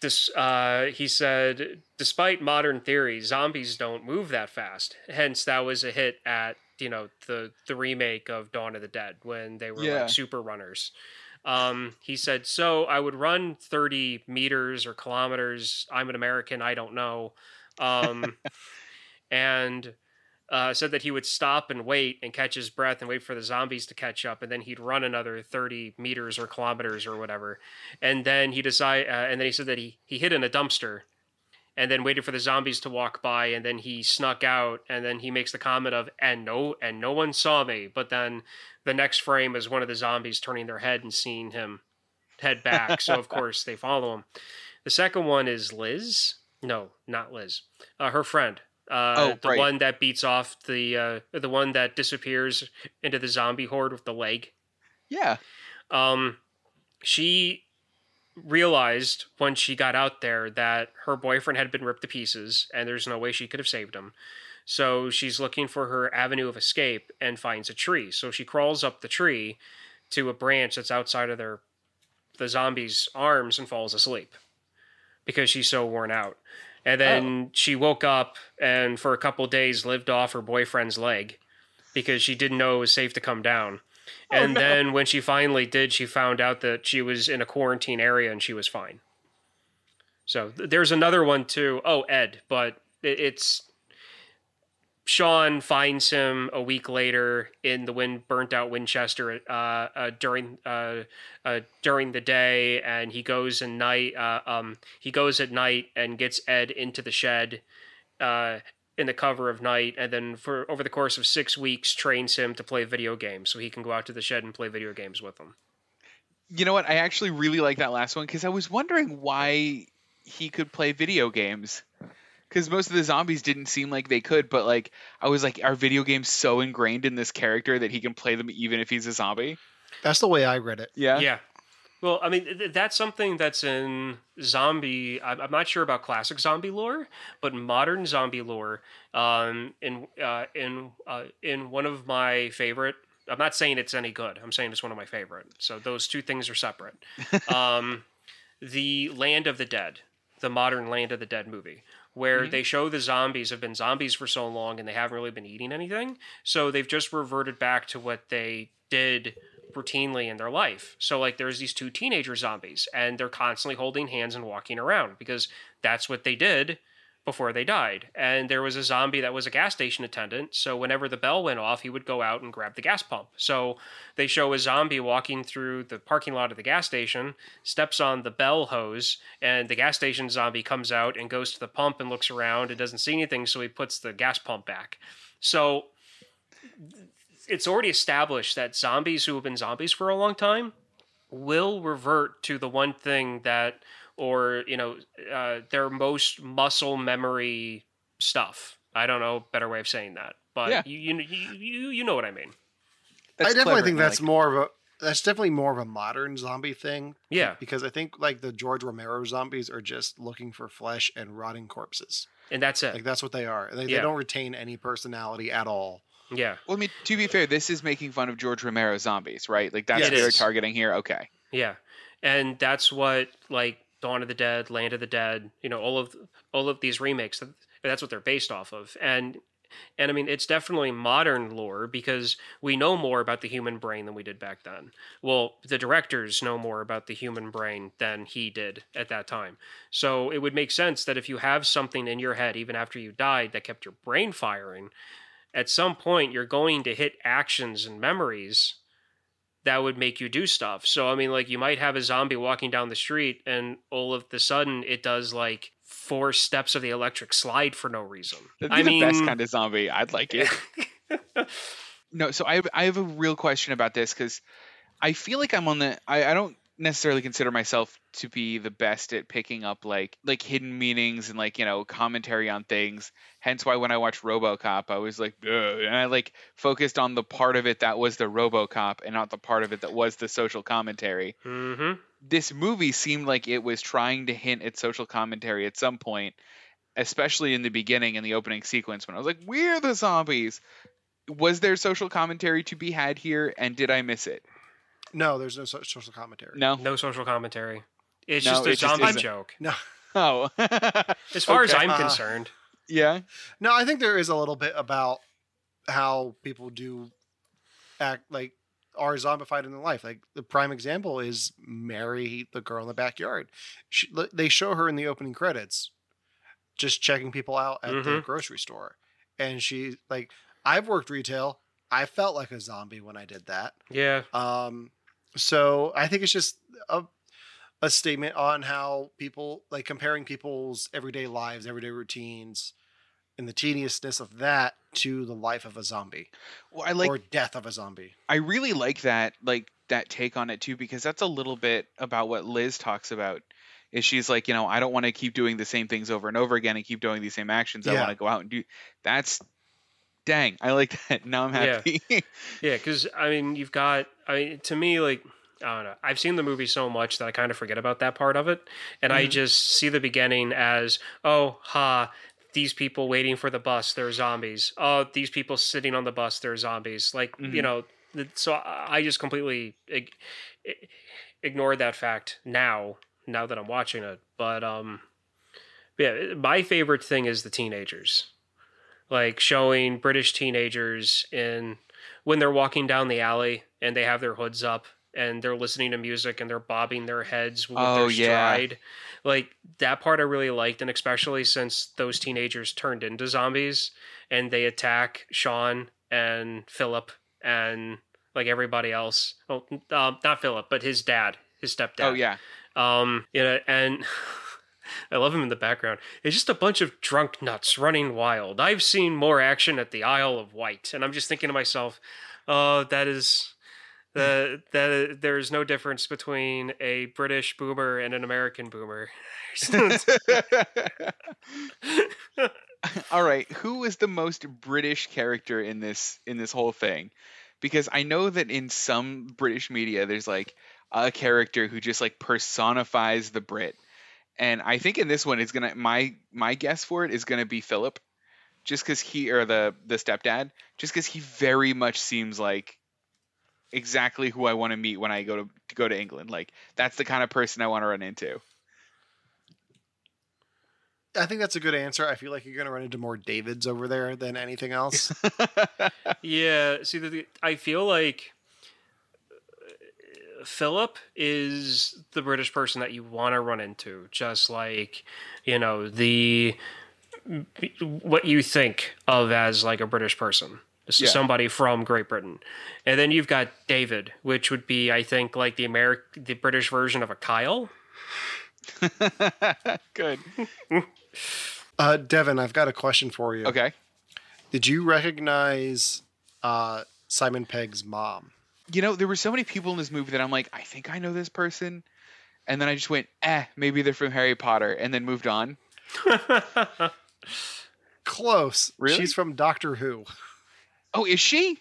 this uh, he said despite modern theory zombies don't move that fast. Hence that was a hit at you know the the remake of dawn of the dead when they were Yeah. like super runners. Um, he said so i would run 30 meters or kilometers. I'm an american. I don't know. Um, and uh, said that he would stop and wait and catch his breath and wait for the zombies to catch up, and then he'd run another thirty meters or kilometers or whatever, and then he decide, uh, and then he said that he he hid in a dumpster, and then waited for the zombies to walk by, and then he snuck out, and then he makes the comment of and no and no one saw me, but then the next frame is one of the zombies turning their head and seeing him head back, so of course they follow him. The second one is Liz. No, not Liz. Uh, her friend. Uh, Oh, the right. one that beats off the uh, the one that disappears into the zombie horde with the leg. Yeah. Um, she realized when she got out there that her boyfriend had been ripped to pieces, and there's no way she could have saved him. So she's looking for her avenue of escape and finds a tree. So she crawls up the tree to a branch that's outside of their the zombie's arms and falls asleep because she's so worn out. And then oh. she woke up and for a couple days lived off her boyfriend's leg because she didn't know it was safe to come down. Oh, and then when she finally did, she found out that she was in a quarantine area and she was fine. So th- there's another one too. Oh, Ed, but it, it's Shaun finds him a week later in the wind burnt out Winchester uh, uh, during uh, uh, during the day, and he goes at night. Uh, um, he goes at night and gets Ed into the shed uh, in the cover of night, and then for over the course of six weeks, trains him to play video games, so he can go out to the shed and play video games with him. You know what? I actually really like that last one because I was wondering why he could play video games. Because most of the zombies didn't seem like they could, but like I was like, are video games so ingrained in this character that he can play them even if he's a zombie? That's the way I read it. Yeah. Yeah. Well, I mean, th- that's something that's in zombie. I'm I'm not sure about classic zombie lore, but modern zombie lore. Um, in uh, in uh, in one of my favorite. I'm not saying it's any good. I'm saying it's one of my favorite. So those two things are separate. um, the Land of the Dead, the modern Land of the Dead movie, where mm-hmm. they show the zombies have been zombies for so long and they haven't really been eating anything. So they've just reverted back to what they did routinely in their life. So like there's these two teenager zombies and they're constantly holding hands and walking around because that's what they did before they died. And there was a zombie that was a gas station attendant. So whenever the bell went off, he would go out and grab the gas pump. So they show a zombie walking through the parking lot of the gas station, steps on the bell hose, and the gas station zombie comes out and goes to the pump and looks around and doesn't see anything. So he puts the gas pump back. So it's already established that zombies who have been zombies for a long time will revert to the one thing that or you know uh, their most muscle memory stuff i don't know a better way of saying that but Yeah. you, you you you know what i mean That's I definitely think that's like more of a that's definitely more of a modern zombie thing. Yeah. Because I think like the George Romero zombies are just looking for flesh and rotting corpses. and that's it Like that's what they are. They, Yeah. they don't retain any personality at all. yeah Well, I mean, to be fair, this is making fun of George Romero zombies, right? Like that's Yeah, what it they're targeting here. Okay. Yeah, and that's what like Dawn of the Dead, Land of the Dead, you know, all of all of these remakes. That's what they're based off of, and and I mean it's definitely modern lore because we know more about the human brain than we did back then. Well, the directors know more about the human brain than he did at that time. So it would make sense that if you have something in your head even after you died that kept your brain firing, at some point you're going to hit actions and memories that would make you do stuff. So I mean, like you might have a zombie walking down the street, and all of the sudden it does like four steps of the electric slide for no reason. That'd be I the mean, best kind of zombie. I'd like it. no, so I have, I have a real question about this because I feel like I'm on the. I, I don't necessarily consider myself to be the best at picking up like like hidden meanings and like you know commentary on things. Hence why when I watched RoboCop, I was like, Ugh, and I like focused on the part of it that was the RoboCop and not the part of it that was the social commentary. hmm this movie seemed like it was trying to hint at social commentary at some point, especially in the beginning in the opening sequence when I was like, "We're the zombies." Was there social commentary to be had here, and did I miss it? No, there's no so- social commentary. No. no social commentary. It's No, just a it just zombie joke. No. Oh. As far as I'm Uh, concerned, yeah. No, I think there is a little bit about how people do act like are zombified in their life. Like the prime example is Mary, the girl in the backyard. She, they show her in the opening credits, just checking people out at the Mhm. grocery store, and she like I've worked retail. I felt like a zombie when I did that. yeah, Um, so I think it's just a, a statement on how people like comparing people's everyday lives, everyday routines, and the tediousness of that to the life of a zombie Well, I like or death of a zombie. I really like that like that take on it too because that's a little bit about what Liz talks about. Is she's like, you know, I don't want to keep doing the same things over and over again and keep doing these same actions. I want to go out and do that's dang, I like that. Now I'm happy. yeah. Because I mean, you've got. I mean, to me, like. I don't know. I've seen the movie so much that I kind of forget about that part of it. And I Mhm. just see the beginning as, oh, ha, these people waiting for the bus, they're zombies. Oh, these people sitting on the bus, they're zombies. Like, you Mhm. know, so I I just completely ig- ignored that fact now, now that I'm watching it. But, um, yeah, my favorite thing is the teenagers. Like showing British teenagers in when they're walking down the alley and they have their hoods up and they're listening to music and they're bobbing their heads with Oh, their yeah. stride. Like that part I really liked, and especially since those teenagers turned into zombies and they attack Shaun and Philip and like everybody else. Well, um, not Philip, but his dad, his stepdad. Oh yeah. Um, you know, and I love him in the background. It's just a bunch of drunk nuts running wild. I've seen more action at the Isle of Wight, and I'm just thinking to myself, oh, that is. that that there is no difference between a British boomer and an American boomer. All right, who is the most British character in this in this whole thing? Because I know that in some British media there's like a character who just like personifies the Brit. And I think in this one it's going to my my guess for it is going to be Philip just cuz he or the the stepdad just cuz he very much seems like exactly who I want to meet when I go to, to go to England. Like that's the kind of person I want to run into. I think that's a good answer. I feel like you're going to run into more Davids over there than anything else. Yeah, see, the, the, I feel like Philip is the British person that you want to run into, just like you know the what you think of as like a British person. This Yeah. is somebody from Great Britain, and then you've got David, which would be, I think, like the American, the British version of a Kyle. Good. uh, Devon, I've got a question for you. Okay. Did you recognize uh, Simon Pegg's mom? You know, there were so many people in this movie that I'm like, I think I know this person. And then I just went, eh, maybe they're from Harry Potter, and then moved on. Close. Really? She's from Doctor Who. Oh, is she?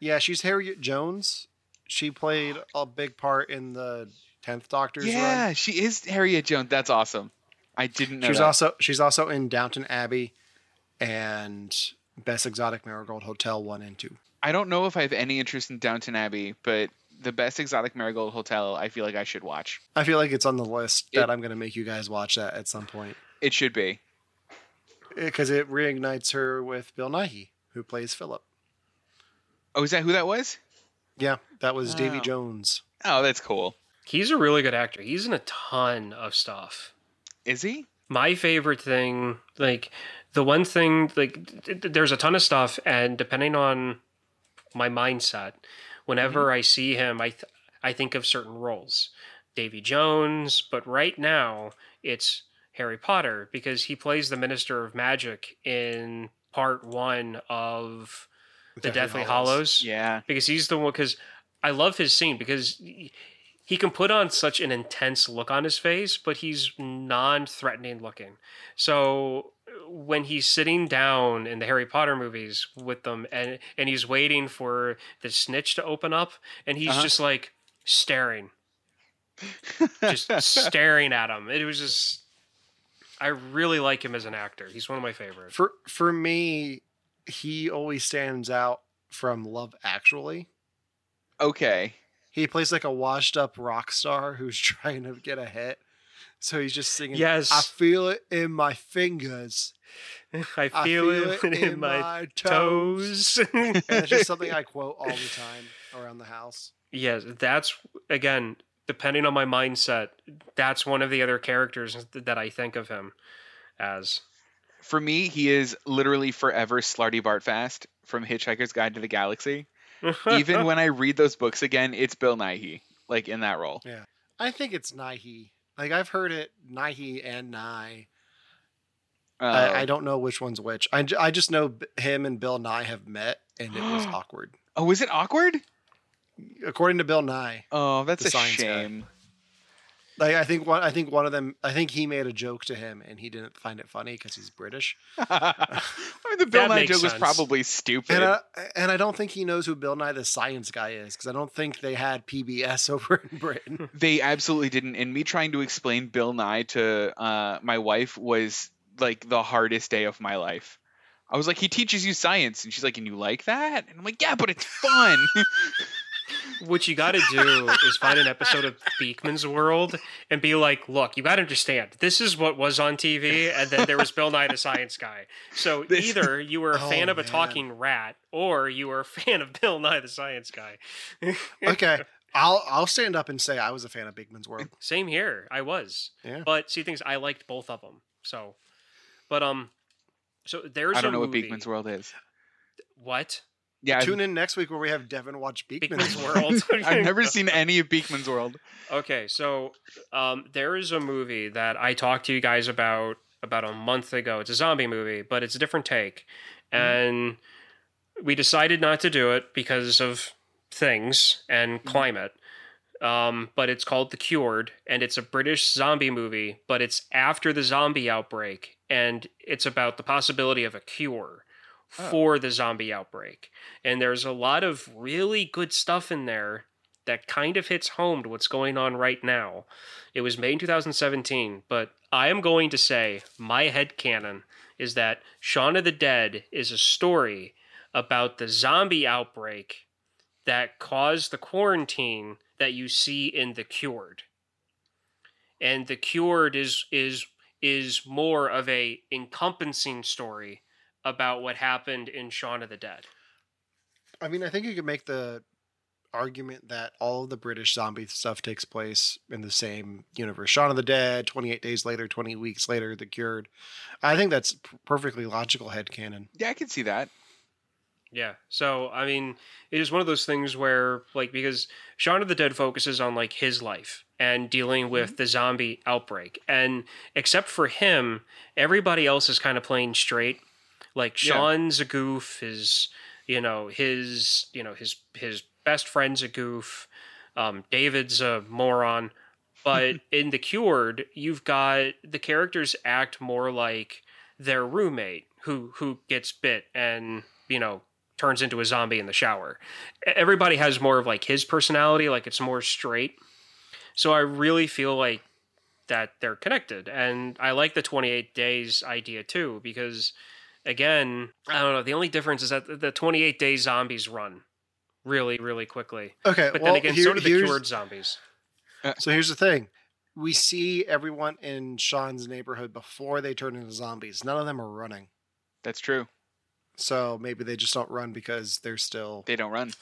Yeah, she's Harriet Jones. She played a big part in the Tenth Doctor's yeah, run. she is Harriet Jones. That's awesome. I didn't know She's that. also she's also in Downton Abbey and Best Exotic Marigold Hotel one and two. I don't know if I have any interest in Downton Abbey, but the best exotic marigold hotel, I feel like I should watch. I feel like it's on the list that It- I'm going to make you guys watch that at some point It should be. Eh, because it reignites her with Bill Nighy, who plays Philip. Oh, is that who that was? Yeah, that was Davy Oh. Jones. Oh, that's cool. He's a really good actor. He's in a ton of stuff. Is he? my favorite thing like the one thing like th- th- there's a ton of stuff and depending on my mindset. Whenever mm-hmm. i see him i th- i think of certain roles. Davy jones but right now it's harry potter because he plays the minister of magic in part one of the deathly hallows Yeah. because he's the one because I love his scene because he- he can put on such an intense look on his face, but he's non-threatening looking. So when he's sitting down in the Harry Potter movies with them and and he's waiting for the snitch to open up and he's Uh-huh. just like staring just staring at him. It was just I really like him as an actor. He's one of my favorites. For for me, he always stands out from Love Actually. Okay. He plays like a washed up rock star who's trying to get a hit. So he's just singing. Yes. I feel it in my fingers. I feel, it, in, my, toes. And it's just something I quote all the time around the house. yes, that's again depending on my mindset. That's one of the other characters that I think of him as. For me, he is literally forever Slartibartfast from Hitchhiker's Guide to the Galaxy. Even when I read those books again, it's Bill Nighy, like in that role. Yeah. I think it's Nighy. Like I've heard it Nighy and Nye. Uh, I, I don't know which one's which. I, I just know him and Bill Nye have met and it was awkward. oh, was it awkward? According to Bill Nye. Oh, that's a science guy. Shame. Like I think one I think one of them I think he made a joke to him and he didn't find it funny because he's British. I mean, the Bill That Nye makes joke was probably stupid. And I, and I don't think he knows who Bill Nye the Science Guy is because I don't think they had PBS over in Britain. They absolutely didn't. And me trying to explain Bill Nye to uh, my wife was like the hardest day of my life. I was like, he teaches you science, and she's like, and you like that? And I'm like, yeah, but it's fun. What you got to do is find an episode of Beakman's World and be like, "Look, you got to understand. This is what was on TV, and then there was Bill Nye the Science Guy. So This- either you were a Oh, fan of a man. talking rat, or you were a fan of Bill Nye the Science Guy." okay, I'll I'll stand up and say I was a fan of Beakman's World. Same here. I was. Yeah. But see, things I liked both of them. So, but um, so there's. I don't a know what movie- Beakman's World is. What? Yeah, Tune in next week where we have Devon watch Beakman's, Beakman's World. I've never seen any of Beakman's World. Okay, so um, there is a movie that I talked to you guys about about a month ago. It's a zombie movie, but it's a different take, and we decided not to do it because of things and climate. Um, but it's called The Cured, and it's a British zombie movie, but it's after the zombie outbreak, and it's about the possibility of a cure Oh. for the zombie outbreak. And there's a lot of really good stuff in there that kind of hits home to what's going on right now. It was made in 2017, but I am going to say my head canon is that Shaun of the Dead is a story about the zombie outbreak that caused the quarantine that you see in The Cured. And The Cured is is is more of a encompassing story about what happened in Shaun of the Dead. I mean, I think you could make the argument that all of the British zombie stuff takes place in the same universe. Shaun of the Dead, 28 days later, 20 weeks later, The Cured. I think that's p- perfectly logical headcanon. Yeah, I can see that. Yeah. So I mean, it is one of those things where like because Shaun of the Dead focuses on like his life and dealing mm-hmm. with the zombie outbreak, and except for him, everybody else is kind of playing straight. Like Yeah. Shaun's a goof. His you know his you know his his best friend's a goof. Um, David's a moron. But in The Cured, you've got the characters act more like their roommate who who gets bit and you know turns into a zombie in the shower. Everybody has more of like his personality, like it's more straight. So I really feel like that they're connected, and I like the 28 days idea too because again, I don't know. The only difference is that the 28 day zombies run really, really quickly. Okay, But well, then again, here- so do the cured zombies. So here's the thing. We see everyone in Shaun's neighborhood before they turn into zombies. None of them are running. That's true. So maybe they just don't run because they're still. They don't run.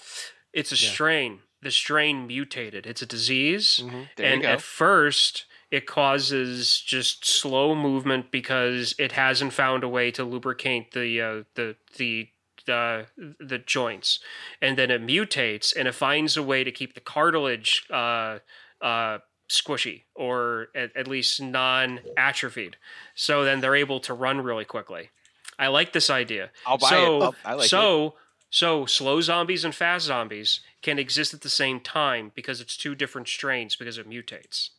It's a Yeah. strain. The strain mutated. It's a disease. Mhm. There and you go. at first it causes just slow movement because it hasn't found a way to lubricate the uh, the the uh, the joints and then it mutates and it finds a way to keep the cartilage uh, uh, squishy or at, at least non atrophied so then they're able to run really quickly i like this idea I'll buy so, it. I like it. so so slow zombies and fast zombies can exist at the same time because it's two different strains because it mutates.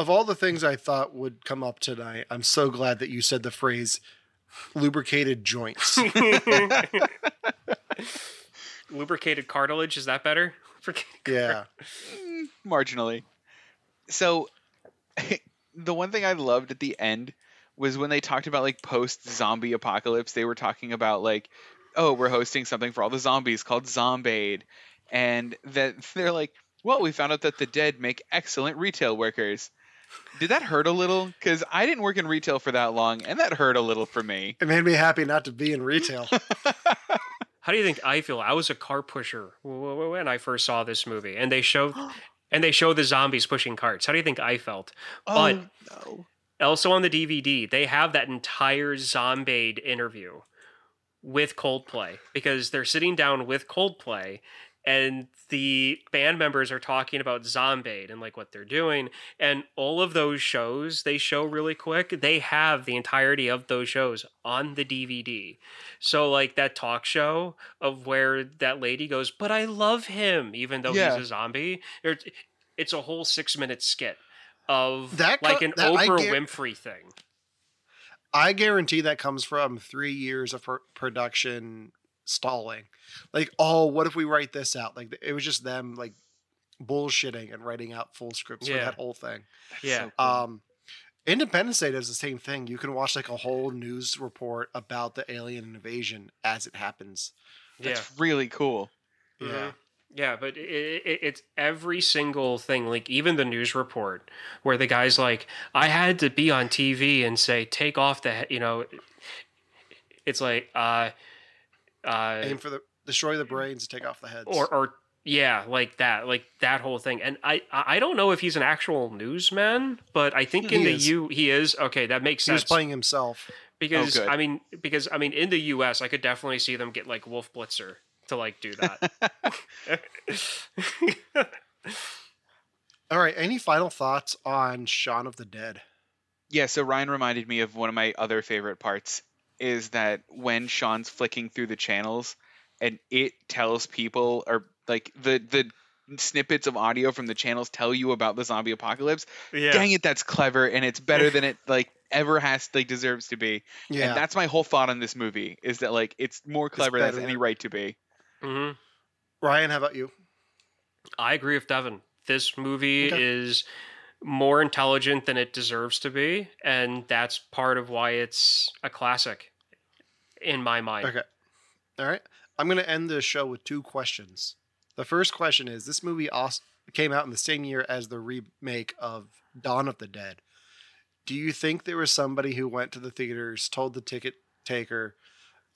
Of all the things I thought would come up tonight, I'm so glad that you said the phrase lubricated joints. Lubricated cartilage is that better? Lubricated yeah. Mm, marginally. So, the one thing I loved at the end was when they talked about like post zombie apocalypse. They were talking about like, oh, we're hosting something for all the zombies called ZombAid, and that they're like, well, we found out that the dead make excellent retail workers. Did that hurt a little? Because I didn't work in retail for that long, and that hurt a little for me. It made me happy not to be in retail. How do you think I feel? I was a car pusher w- w- when I first saw this movie, and they showed and they show the zombies pushing carts. How do you think I felt? Oh, but no. also on the DVD, they have that entire ZombAid interview with Coldplay because they're sitting down with Coldplay and the band members are talking about ZombAid and like what they're doing and all of those shows they show really quick they have the entirety of those shows on the DVD so like that talk show of where that lady goes but I love him even though Yeah. he's a zombie It's- a whole 6 minute skit of That co- like an that Oprah gar- Winfrey thing I guarantee that comes from three years of pro- production stalling. Like, oh, what if we write this out? Like, it was just them like bullshitting and writing out full scripts for that whole thing. yeah Um, Independence Day does the same thing. You can watch like a whole news report about the alien invasion as it happens. yeah That's really cool. Yeah. Mhm. Yeah, but it, it, it's every single thing, like even the news report, where the guy's like, "I had to be on TV and say take off the," you know, it's like, uh, uh, Aim for the destroy the brains, to take off the heads. or or Yeah, like that, like that whole thing. And I, I don't know if he's an actual newsman, but I think in He the. U he is. Okay, that makes sense. He was sense. playing himself. because good. I mean, because I mean, in the U.S., I could definitely see them get like Wolf Blitzer to like do that. All right. Any final thoughts on Shaun of the Dead? Yeah, so Ryan reminded me of one of my other favorite parts is that when Shaun's flicking through the channels and it tells people or like the the snippets of audio from the channels tell you about the zombie apocalypse. yeah, Dang it, that's clever and it's better than it like ever has like deserves to be. Yeah. And that's my whole thought on this movie is that like it's more clever than it's better any right to be. Mm-hmm. Ryan, how about you? I agree with Devon. This movie Okay. is more intelligent than it deserves to be, and that's part of why it's a classic in my mind. Okay. All right. I'm going to end the show with two questions. The first question is this movie also came out in the same year as the remake of Dawn of the Dead. Do you think there was somebody who went to the theaters, told the ticket taker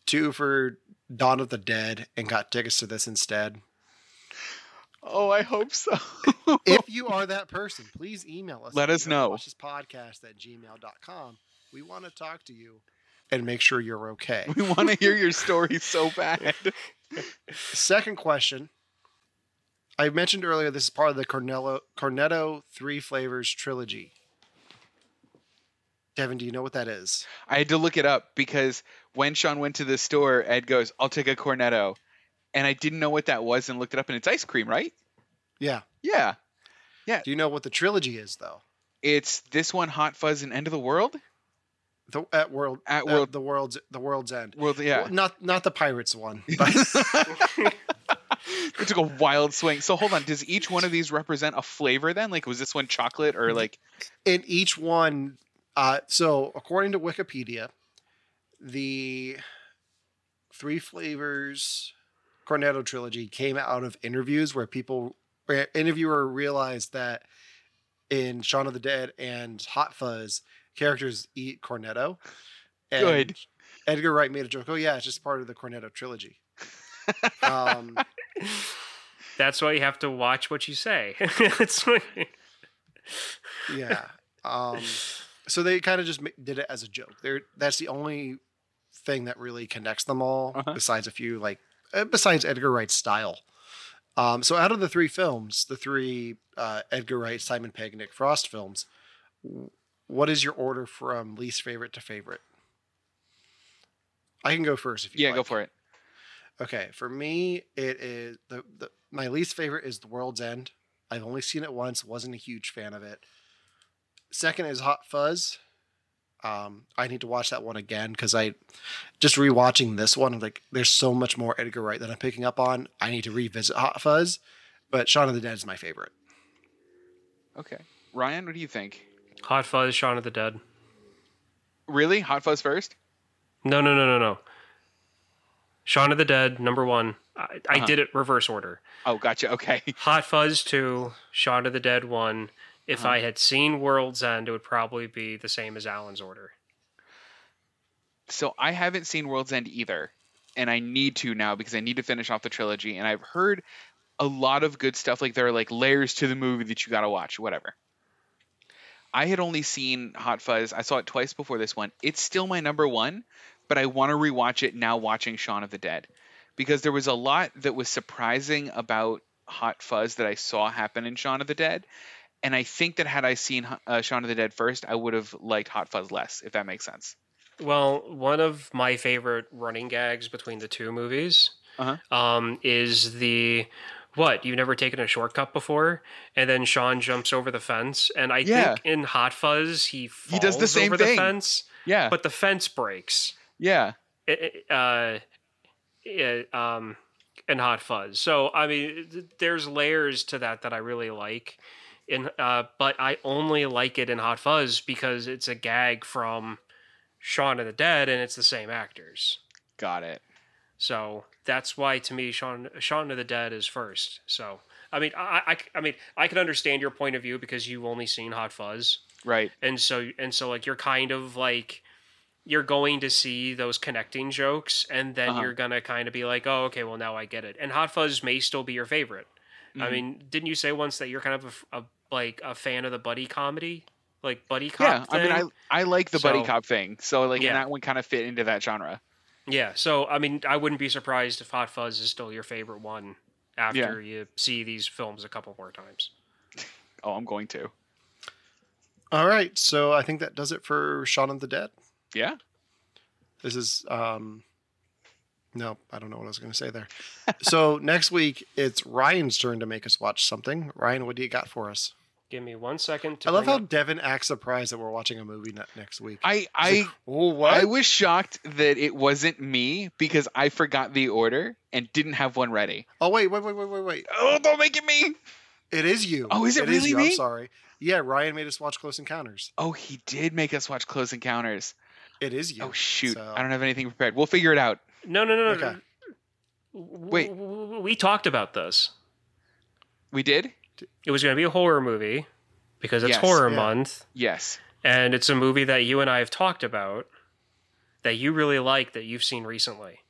two for Dawn of the Dead and got tickets to this instead? Oh, I hope so. if you are that person, please email us. Let us know. podcast at gmail.com. We want to talk to you and make sure you're okay. we want to hear your story so bad. Second question. I mentioned earlier this is part of the Cornello, Cornetto Three Flavors trilogy. Devon, do you know what that is? I had to look it up because when Shaun went to the store, Ed goes, "I'll take a cornetto," and I didn't know what that was and looked it up, and it's ice cream, right? Yeah. Yeah, Yeah. Do you know what the trilogy is though? it's this one, Hot Fuzz and End of the World. The at world At World- the world's the world's end. World, yeah. Well, not not the pirates one. But it took a wild swing. So hold on, does each one of these represent a flavor then? Like, was this one chocolate or like? in each one uh, so according to wikipedia the three flavors cornetto trilogy came out of interviews where people where interviewer realized that in Shaun of the Dead and Hot Fuzz, characters eat cornetto. And Good. Edgar Wright made a joke. Oh yeah, it's just part of the cornetto trilogy. um, That's why you have to watch what you say. It's what- yeah. Um, so they kind of just did it as a joke. They're, that's the only thing that really connects them all, Uh-huh. besides a few like besides Edgar Wright's style. Um, so out of the three films, the three uh, Edgar Wright, Simon Pegg, Nick Frost films, what is your order from least favorite to favorite? I can go first if you Yeah, like. go for it. Okay, for me, it is the, the my least favorite is The World's End. I've only seen it once, wasn't a huge fan of it. Second is Hot Fuzz. Um, I need to watch that one again because I just rewatching this one. I'm like, there's so much more Edgar Wright that I'm picking up on. I need to revisit Hot Fuzz, but Shaun of the Dead is my favorite. Okay, Ryan, what do you think? Hot Fuzz, Shaun of the Dead. Really, Hot Fuzz first? No, no, no, no, no. Shaun of the Dead, number one. I, I Uh-huh. did it reverse order. Oh, gotcha. Okay. Hot Fuzz two, Shaun of the Dead one. If Uh-huh. I had seen World's End, it would probably be the same as Allen's order. So I haven't seen World's End either, and I need to now because I need to finish off the trilogy. And I've heard a lot of good stuff. Like there are like layers to the movie that you got to watch. Whatever. I had only seen Hot Fuzz. I saw it twice before this one. It's still my number one, but I want to rewatch it now. Watching Shaun of the Dead, because there was a lot that was surprising about Hot Fuzz that I saw happen in Shaun of the Dead. And I think that had I seen uh, Shaun of the Dead first, I would have liked Hot Fuzz less, if that makes sense. Well, one of my favorite running gags between the two movies Uh-huh. um, is the what you've never taken a shortcut before, and then Shaun jumps over the fence, and I Yeah. think in Hot Fuzz he falls He does the same over thing. the fence, Yeah. but the fence breaks. yeah. It, uh, it, um, in Hot Fuzz. So I mean, th- there's layers to that that I really like. In uh, but I only like it in Hot Fuzz because it's a gag from Shaun of the Dead, and it's the same actors. Got it. So that's why to me, Shaun Shaun of the Dead is first. So I mean, I, I, I mean, I can understand your point of view because you've only seen Hot Fuzz Right. and so and so like you're kind of like you're going to see those connecting jokes and then Uh-huh. you're gonna kind of be like oh okay well now i get it and hot fuzz may still be your favorite I Mhm. mean, didn't you say once that you're kind of a a, like a fan of the buddy comedy, like buddy cop? Yeah, I mean, I? I like the buddy cop thing, so like, Yeah. and that one kind of fit into that genre. Yeah, so I mean, I wouldn't be surprised if Hot Fuzz is still your favorite one after you see these films a couple more times. Oh, I'm going to. All right, so I think that does it for Shaun of the Dead. Yeah. This is um no, I don't know what I was going to say there. so next week it's Ryan's turn to make us watch something. Ryan, what do you got for us? Give me one second. To I love how up- Devon acts surprised that we're watching a movie next week. I I oh what? I was shocked that it wasn't me because I forgot the order and didn't have one ready. oh wait, wait, wait, wait, wait, wait. Oh, don't make it me. It is you. Oh, is it really you. me? I'm sorry. Yeah, Ryan made us watch Close Encounters. Oh, he did make us watch Close Encounters. It is you. Oh shoot, So- I don't have anything prepared. We'll figure it out. No, no, no, no. Wait. We talked about this. We did? It was going to be a horror movie because it's Yes, horror yeah. month, Yes. and it's a movie that you and I have talked about that you really like that you've seen recently.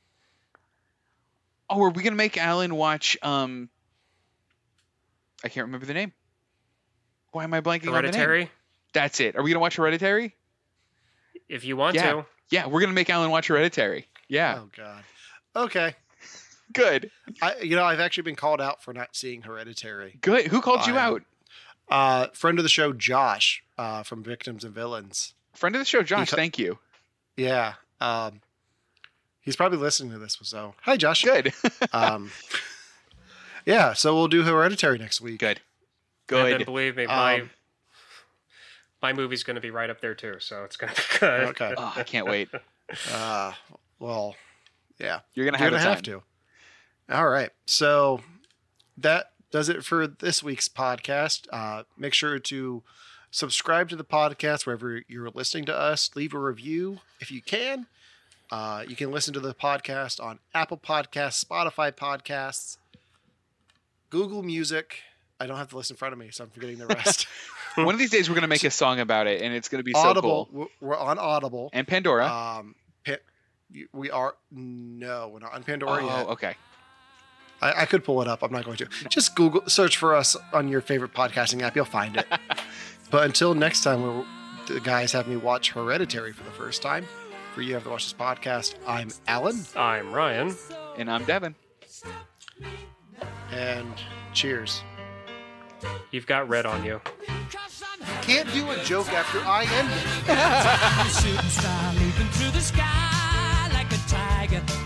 Oh, are we gonna make Allen watch? Um, I can't remember the name. Why am I blanking on the name? Hereditary, That's it. Are we gonna watch Hereditary? if you want Yeah. to. Yeah, we're gonna make Allen watch Hereditary. Yeah, Oh god. Okay. good, I you know, I've actually been called out for not seeing Hereditary. good. Who called you out? Uh friend of the show Josh uh from Victims and Villains. Friend of the show, Josh. ca- thank you. Yeah. Um he's probably listening to this so hi Josh. Good, Um Yeah, so we'll do Hereditary next week. good, Good. And then believe me, my Um, my movie's going to be right up there too, so it's going to be good. Okay. Oh, I can't wait. Uh well, yeah. You're gonna You're have gonna have to. All right. So that does it for this week's podcast. Uh, make sure to subscribe to the podcast wherever you're listening to us. Leave a review if you can. Uh, you can listen to the podcast on Apple Podcasts, Spotify Podcasts, Google Music. I don't have the list in front of me, so I'm forgetting the rest. One of these days, we're gonna make a song about it, and it's gonna be so Audible. cool. We're- on Audible. And Pandora. Um, we are no, we're not on Pandora oh, yet. okay. I, I could pull it up. I'm not going to. Just Google search for us on your favorite podcasting app. You'll find it. but until next time, where the guys have me watch Hereditary for the first time. For you have to watch this podcast. I'm Allen, I'm Ryan. And I'm Devon. and cheers. You've got red on you. Can't do a joke after I end it. Букет.